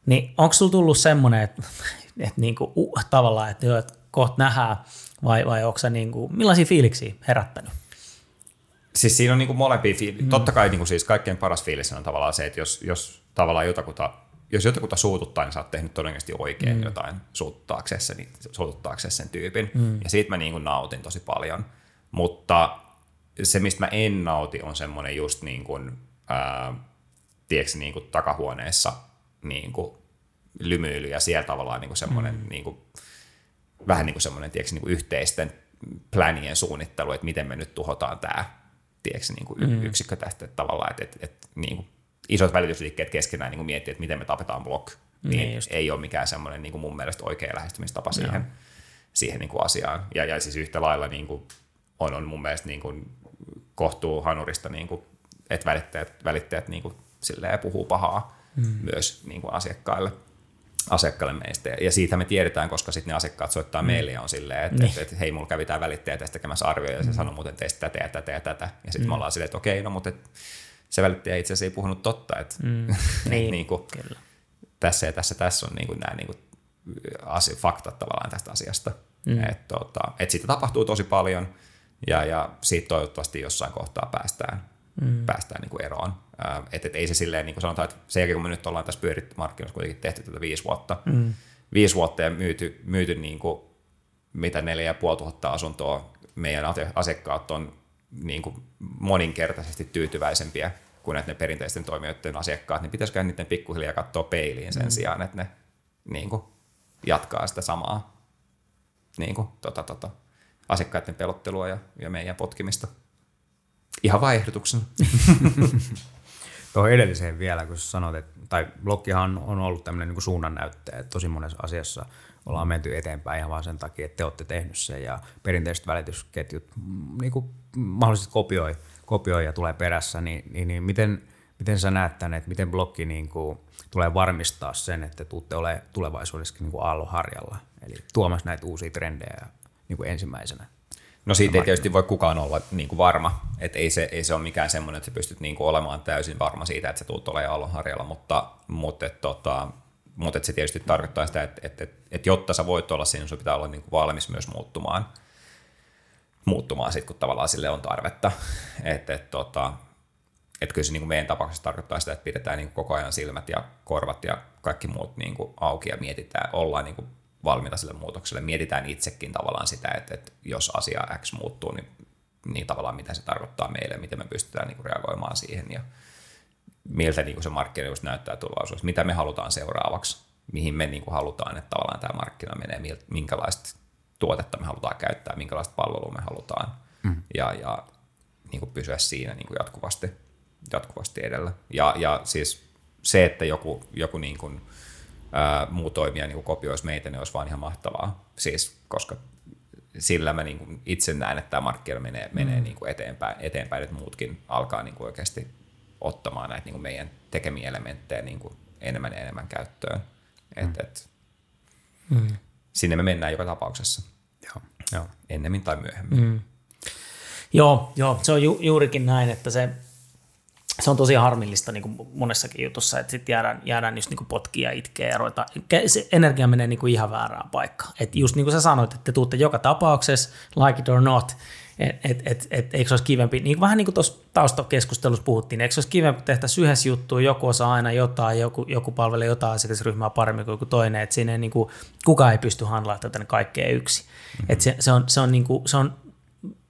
Niin onko sulla tullut semmoinen, että, että niin kuin, uh, tavallaan, että, jo, että kohta nähdään, vai, vai onko se niin kuin, millaisia fiiliksiä herättänyt? Siis siinä on niin kuin molempia fiil- mm. Totta kai niin kuin siis kaikkein paras fiilis on tavallaan se, että jos, jos tavallaan jotakuta, jos jotakuta suututtaa, niin sä oot tehnyt todennäköisesti oikein mm. jotain suututtaakseen sen, suututtaakseen sen tyypin. Mm. Ja siitä mä niin kuin nautin tosi paljon. Mutta se, mistä mä en nauti, on semmoinen just niin kuin, ää, tiedätkö, niin kuin takahuoneessa niin kuin lymyily ja siellä tavallaan niin kuin semmoinen mm. niin kuin, vähän niin kuin semmoinen tiedätkö, niin kuin yhteisten planien suunnittelu, että miten me nyt tuhotaan tämä tiedätkö, niin kuin mm. yksikkö tästä että tavallaan, että, että, että niin kuin isot välitysliikkeet keskenään niin kuin miettii, että miten me tapetaan blok, niin, niin ei ole mikään semmoinen niin kuin mun mielestä oikea lähestymistapa siihen, siihen niin kuin asiaan. Ja, ja siis yhtä lailla niin kuin on, on mun mielestä niin kuin kohtuu hanurista, niin kuin, että välittäjät, välittäjät niin kuin puhuu pahaa mm. myös niin kuin asiakkaille asiakkaille meistä. Ja siitä me tiedetään, koska sitten ne asiakkaat soittaa mm. meille ja on silleen, että, niin. että, että hei, mulla kävi tämä välittäjä tästä tekemässä arvioja ja se mm. sanoi muuten teistä tätä ja tätä ja tätä. Ja sitten mm. me ollaan silleen, että okei, no mutta et, se välittäjä itse asiassa ei puhunut totta, että mm. niin, niin kuin, kyllä. tässä ja tässä tässä on niin kuin nämä niin kuin, asia, faktat tavallaan tästä asiasta. Mm. Että tota, et siitä tapahtuu tosi paljon ja, ja siitä toivottavasti jossain kohtaa päästään, mm. päästään niin kuin eroon. Että et ei se silleen, niin kuin sanotaan, että sen jälkeen kun me nyt ollaan tässä pyöritmarkkinoissa kuitenkin tehty tätä viisi vuotta, mm. viisi vuotta ja myyty, myyty niin kuin, mitä neljä ja puoli tuhatta asuntoa, meidän asiakkaat on niin kuin moninkertaisesti tyytyväisempiä kuin ne perinteisten toimijoiden asiakkaat, niin pitäisikö niiden pikkuhiljaa katsoa peiliin sen mm. sijaan, että ne niin kuin, jatkaa sitä samaa niin kuin, tota, tota, asiakkaiden pelottelua ja, ja meidän potkimista. Ihan vain ehdotuksena. Tuohon edelliseen vielä, kun sanoit, että, tai bloggihan on ollut tämmöinen niin suunnannäyttäjä, että tosi monessa asiassa ollaan menty eteenpäin ihan vaan sen takia, että te olette tehnyt sen ja perinteiset välitysketjut mm, niin kuin mahdollisesti kopioi, kopioi ja tulee perässä, niin, niin, niin miten, miten sä näet tänne, että miten bloggi niin kuin tulee varmistaa sen, että tuutte ole tulevaisuudessakin niin kuin aallonharjalla, eli tuomassa näitä uusia trendejä niin kuin ensimmäisenä? No siitä ei tietysti voi kukaan olla niin kuin varma, että ei se, ei se ole mikään semmoinen, että sä pystyt niin kuin olemaan täysin varma siitä, että sä tulet olemaan aallonharjalla, mutta, mutta, et, tota, mutta et se tietysti tarkoittaa sitä, että, että, että, että jotta sä voit olla siinä, sun pitää olla niin kuin valmis myös muuttumaan, muuttumaan sit, kun tavallaan sille on tarvetta. Että, että, tota, että kyllä se niin kuin meidän tapauksessa tarkoittaa sitä, että pidetään niin kuin koko ajan silmät ja korvat ja kaikki muut niin kuin auki ja mietitään, ollaan niin kuin valmiita sille muutokselle. Mietitään itsekin tavallaan sitä, että, että jos asia X muuttuu, niin, niin tavallaan mitä se tarkoittaa meille, miten me pystytään niin kuin reagoimaan siihen ja miltä niin kuin se markkina just näyttää tulevaisuudessa, mitä me halutaan seuraavaksi, mihin me niin kuin halutaan, että tavallaan tämä markkina menee, minkälaista tuotetta me halutaan käyttää, minkälaista palvelua me halutaan mm. ja, ja niin kuin pysyä siinä niin kuin jatkuvasti, jatkuvasti edellä. Ja, ja siis se, että joku, joku niin kuin, ää, muu toimija niin kopioisi meitä, niin olisi vaan ihan mahtavaa. Siis, koska sillä mä niin kuin itse näen, että tämä markkina menee, menee mm. niin kuin eteenpäin, eteenpäin, että muutkin alkaa niin kuin oikeasti ottamaan näitä niin kuin meidän tekemiä elementtejä niin kuin enemmän ja enemmän käyttöön. Mm. Et, et, mm. Sinne me mennään joka tapauksessa. Joo. Joo. Ennemmin tai myöhemmin. Mm. Joo, joo, se on ju, juurikin näin, että se se on tosi harmillista niin kuin monessakin jutussa, että sitten jäädään, jäädään just niin kuin potkia itkeä ja ruveta, se energia menee niin kuin ihan väärään paikkaan. Et just niin kuin sä sanoit, että te tuutte joka tapauksessa, like it or not, että et, et, et, eikö se olisi kivempi, niin vähän niin kuin tuossa taustakeskustelussa puhuttiin, eikö se olisi kivempi tehdä yhdessä juttu, joku osaa aina jotain, joku, joku palvelee jotain asiakasryhmää paremmin kuin joku toinen, että siinä ei, niin kuin, kukaan ei pysty handlaamaan tätä kaikkea yksi. Mm-hmm. Et se, se, on, se on, niin kuin, se on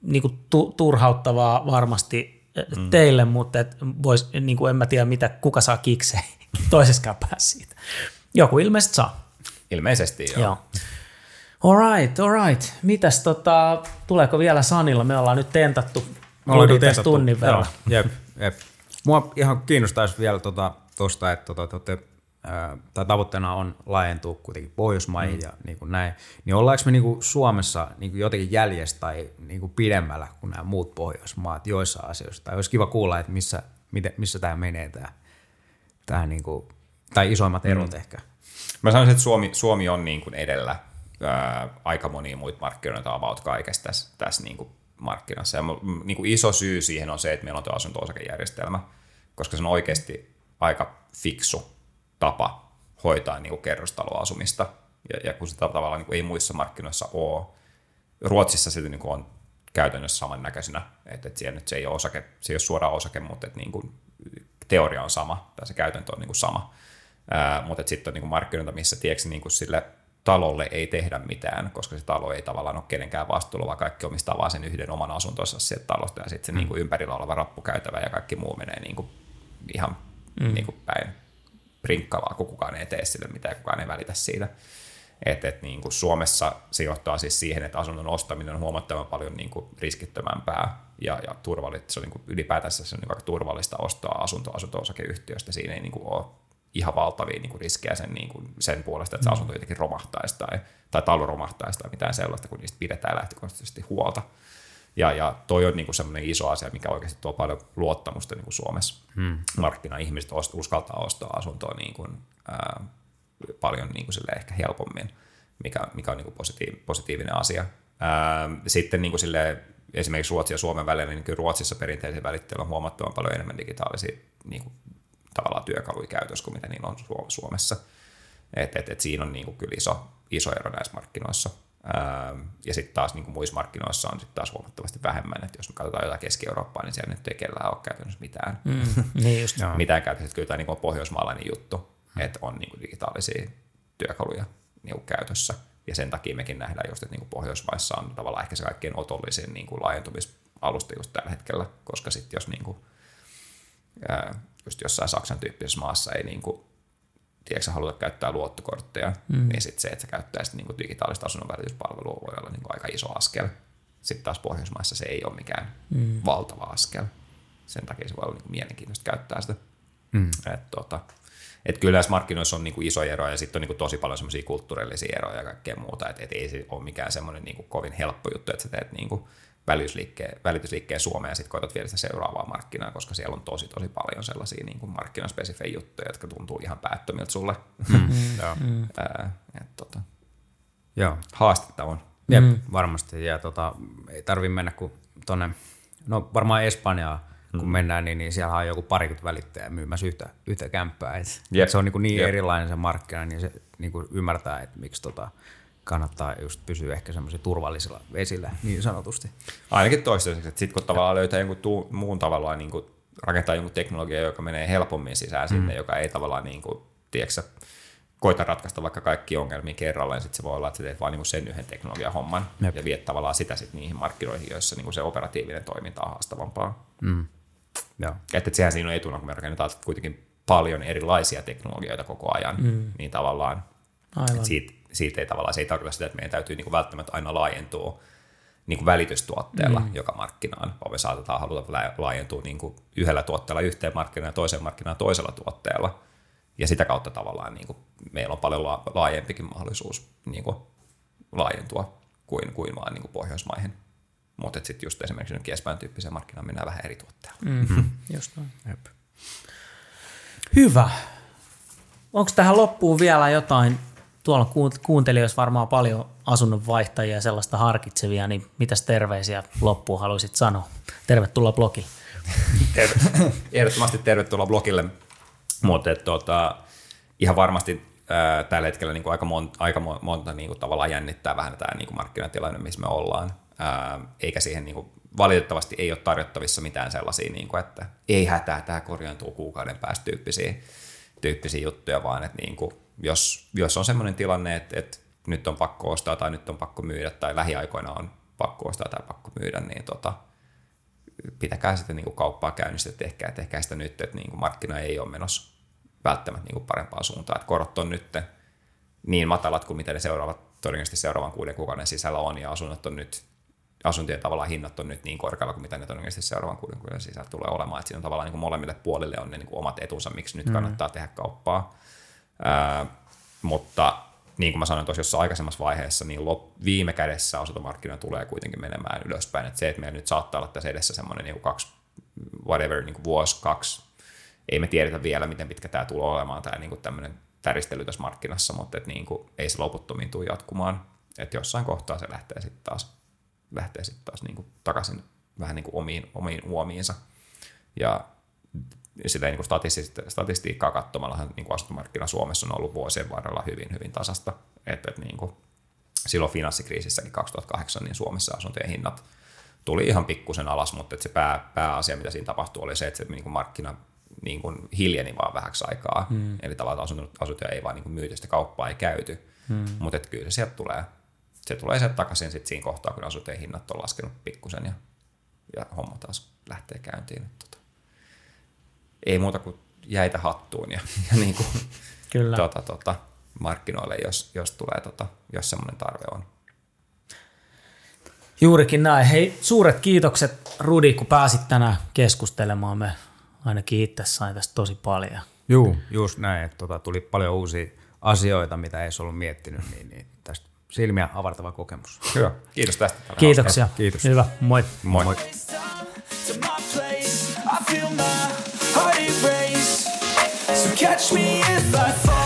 niin kuin turhauttavaa varmasti mm. teille, mutta et vois, niin kuin en mä tiedä, mitä, kuka saa kikseen toiseskaan päässä siitä. Joku ilmeisesti saa. Ilmeisesti, joo. joo. Alright, alright. Mitäs tota, tuleeko vielä Sanilla? Me ollaan nyt tentattu, Me ollaan nyt tentattu. tunnin verran. Joo, jep, jep. Mua ihan kiinnostaisi vielä tuosta, tota, että tota, te olette tai tavoitteena on laajentua kuitenkin Pohjoismaihin mm. ja niin kuin näin, niin ollaanko me niin kuin Suomessa niin kuin jotenkin jäljessä tai niin kuin pidemmällä kuin nämä muut Pohjoismaat joissa asioissa? Tai olisi kiva kuulla, että missä, miten, missä tämä menee, tämä, tämä niin kuin, tai isoimmat erot mm. ehkä. Mä sanoisin, että Suomi, Suomi on niin kuin edellä ää, aika monia muita markkinoita about kaikessa tässä, tässä niin kuin markkinassa. Ja niin kuin iso syy siihen on se, että meillä on tuo asunto-osakejärjestelmä, koska se on oikeasti aika fiksu tapa hoitaa niin kuin kerrostaloasumista. Ja, ja kun se tavallaan niin kuin ei muissa markkinoissa ole, Ruotsissa se niin kuin on käytännössä samannäköisenä, että, että siellä nyt se ei ole, osake, se ei ole suoraan osake, mutta että niin kuin teoria on sama, tai se käytäntö on niin kuin sama. Ää, mutta sitten on niin kuin markkinoita, missä tiedätkö, niin kuin sille talolle ei tehdä mitään, koska se talo ei tavallaan ole kenenkään vastuulla, vaan kaikki omistaa vaan sen yhden oman asuntonsa sieltä talosta, ja sitten se mm. niin kuin ympärillä oleva rappukäytävä ja kaikki muu menee niin kuin ihan mm. niin kuin päin prinkkavaa, kun kukaan ei tee sille mitään, kukaan ei välitä siitä. Et, et niin kuin Suomessa se johtaa siis siihen, että asunnon ostaminen on huomattavan paljon niin kuin riskittömämpää ja, ja turvallista. Se on niin kuin ylipäätänsä se on niin aika turvallista ostaa asunto asunto-osakeyhtiöstä. Siinä ei niin kuin ole ihan valtavia niin kuin riskejä sen, niin kuin sen puolesta, että se mm. asunto jotenkin romahtaisi tai, tai talo romahtaisi tai mitään sellaista, kun niistä pidetään lähtökohtaisesti huolta. Ja, ja toi on niin kuin semmoinen iso asia, mikä oikeasti tuo paljon luottamusta niin kuin Suomessa. Hmm. Markkina-ihmiset uskaltaa ostaa asuntoa niin kuin, ää, paljon niin kuin ehkä helpommin, mikä, mikä on niin kuin positiiv- positiivinen asia. Ää, sitten niin kuin sille, esimerkiksi Ruotsin ja Suomen välillä, niin kyllä Ruotsissa perinteisen välittelyllä on huomattavan paljon enemmän digitaalisia niin kuin, tavallaan työkaluja käytössä kuin mitä niillä on Suomessa. Et, et, et siinä on niin kuin kyllä iso, iso ero näissä markkinoissa. Ja sitten taas niin kuin muissa markkinoissa on sitten taas huomattavasti vähemmän, että jos me katsotaan jotain Keski-Eurooppaa, niin siellä nyt ei kellään ole käytännössä mitään. Mm, niin just. mitään käytännössä, kyllä tämä niin on pohjoismaalainen juttu että on niin kuin digitaalisia työkaluja niin kuin käytössä. Ja sen takia mekin nähdään just, että niin kuin Pohjoismaissa on tavallaan ehkä se kaikkein otollisin niin kuin laajentumisalusta just tällä hetkellä, koska sitten jos niin kuin, ää, just jossain Saksan tyyppisessä maassa ei niin kuin, tiedätkö, haluta käyttää luottokortteja, mm. niin sitten se, että sä käyttäisit niin kuin digitaalista asunnonvälityspalvelua voi olla niin kuin aika iso askel. Sitten taas Pohjoismaissa se ei ole mikään mm. valtava askel. Sen takia se voi olla niin kuin mielenkiintoista käyttää sitä. Mm. Et, tota, että kyllä näissä markkinoissa on niin kuin isoja eroja ja sitten on niin kuin tosi paljon semmoisia kulttuurillisia eroja ja kaikkea muuta, että et ei se ole mikään semmoinen niin kuin kovin helppo juttu, että sä teet niin kuin välitysliikkeen, välitysliikkeen Suomeen ja sitten koetat viedä sitä seuraavaa markkinaa, koska siellä on tosi tosi paljon sellaisia niin kuin markkinaspesifejä juttuja, jotka tuntuu ihan päättömiltä sulle. Mm. mm. et, tota, Joo. Haastetta on. Jep, mm. varmasti. Ja tota, ei tarvi mennä kuin tonne, no varmaan Espanjaa kun mm. mennään, niin, niin siellä on joku parikymmentä välittäjää myymässä yhtä, yhtä kämppää. Et, yep. Se on niin, niin yep. erilainen se markkina, niin se niin kuin ymmärtää, että miksi tota, kannattaa just pysyä ehkä semmoisilla turvallisilla vesillä niin sanotusti. Ainakin toistaiseksi, että sitten kun tavallaan löytää jonkun tuu, muun tavallaan niin kuin rakentaa jonkun teknologia, joka menee helpommin sisään mm. sinne, joka ei tavallaan niin kuin, tiedätkö, koita ratkaista vaikka kaikki ongelmia kerralla, niin sitten se voi olla, että sä teet vain niin sen yhden teknologian homman Jep. ja viet tavallaan sitä sitten niihin markkinoihin, joissa niin kuin se operatiivinen toiminta on haastavampaa. Mm. Joo. Että sehän siinä on etuna, kun me rakennetaan kuitenkin paljon erilaisia teknologioita koko ajan, mm. niin tavallaan Aivan. Siitä, siitä ei tavallaan, se ei tarkoita sitä, että meidän täytyy niin kuin välttämättä aina laajentua niin kuin välitystuotteella mm. joka markkinaan, vaan me saatetaan haluta laajentua niin kuin yhdellä tuotteella yhteen markkinaan ja toiseen markkinaan toisella tuotteella. Ja sitä kautta tavallaan niin kuin, meillä on paljon laajempikin mahdollisuus niin kuin, laajentua kuin, kuin vaan niin kuin Pohjoismaihin. Mutta sitten just esimerkiksi nyt Kiespään tyyppiseen markkinaan mennään vähän eri tuotteella. Mm-hmm. Just noin. Jep. Hyvä. Onko tähän loppuun vielä jotain? Tuolla kuuntelijoissa varmaan paljon asunnonvaihtajia ja sellaista harkitsevia, niin mitäs terveisiä loppuun haluaisit sanoa? Tervetuloa blogille. Ehdottomasti tervetuloa blogille, mutta tuota, ihan varmasti ää, tällä hetkellä niin kuin aika monta, aika monta niin kuin tavallaan jännittää vähän tämä niin kuin markkinatilanne, missä me ollaan eikä siihen niin kuin, valitettavasti ei ole tarjottavissa mitään sellaisia, niin kuin, että ei hätää, tämä korjaantuu kuukauden päästä tyyppisiä, tyyppisiä juttuja, vaan että niin kuin, jos, jos on sellainen tilanne, että, että nyt on pakko ostaa tai nyt on pakko myydä tai lähiaikoina on pakko ostaa tai pakko myydä, niin tota, pitäkää sitten niin kuin kauppaa käynnissä, että tehkää, tehkää sitä nyt, että niin kuin markkina ei ole menossa välttämättä niin kuin parempaan suuntaan, että korot on nyt niin matalat kuin mitä ne seuraavat, todennäköisesti seuraavan kuuden kuukauden sisällä on, ja asunnot on nyt asuntien tavallaan hinnat on nyt niin korkealla kuin mitä ne todennäköisesti seuraavan kuuden kuukauden sisällä tulee olemaan. Että siinä on tavallaan niin kuin molemmille puolille on ne niin kuin omat etunsa, miksi nyt mm. kannattaa mm. tehdä kauppaa. Mutta niin kuin mä sanoin tuossa jossain aikaisemmassa vaiheessa, niin lop, viime kädessä asuntomarkkina tulee kuitenkin menemään ylöspäin. Että se, että meillä nyt saattaa olla tässä edessä semmoinen niin kaksi, whatever, niin kuin vuosi, kaksi, ei me tiedetä vielä, miten pitkä tämä tulee olemaan, tämä niin kuin tämmöinen täristely tässä markkinassa, mutta että niin kuin, ei se loputtomiin tule jatkumaan. Että jossain kohtaa se lähtee sitten taas lähtee sitten taas niin kuin takaisin vähän niin kuin omiin, omiin uomiinsa. Ja sitä niin kuin statistiikkaa katsomallahan niin kuin asuntomarkkina Suomessa on ollut vuosien varrella hyvin, hyvin tasasta. Että, että niin kuin silloin finanssikriisissäkin 2008 niin Suomessa asuntojen hinnat tuli ihan pikkusen alas, mutta että se pää, pääasia, mitä siinä tapahtui, oli se, että se niin kuin markkina niin kuin hiljeni vaan vähäksi aikaa. Hmm. Eli tavallaan asuntoja ei vaan niin kuin myyty, sitä kauppaa ei käyty. Hmm. Mutta että kyllä se sieltä tulee, se tulee sieltä takaisin sit siinä kohtaa, kun asuntojen hinnat on laskenut pikkusen ja, ja homma taas lähtee käyntiin. Tota, ei muuta kuin jäitä hattuun ja, ja niin kuin, Kyllä. Tota, tota, markkinoille, jos, jos tulee, tota, jos semmoinen tarve on. Juurikin näin. Hei, suuret kiitokset Rudi, kun pääsit tänään keskustelemaan. Me ainakin itse sain tästä tosi paljon. Juu, just näin. Että tota, tuli paljon uusia asioita, mitä ei ollut miettinyt, niin, niin tästä silmiä avartava kokemus. Hyvä. Kiitos tästä. Kiitoksia. Kiitos. Hyvä. Moi. Moi. Moi. Catch me if I fall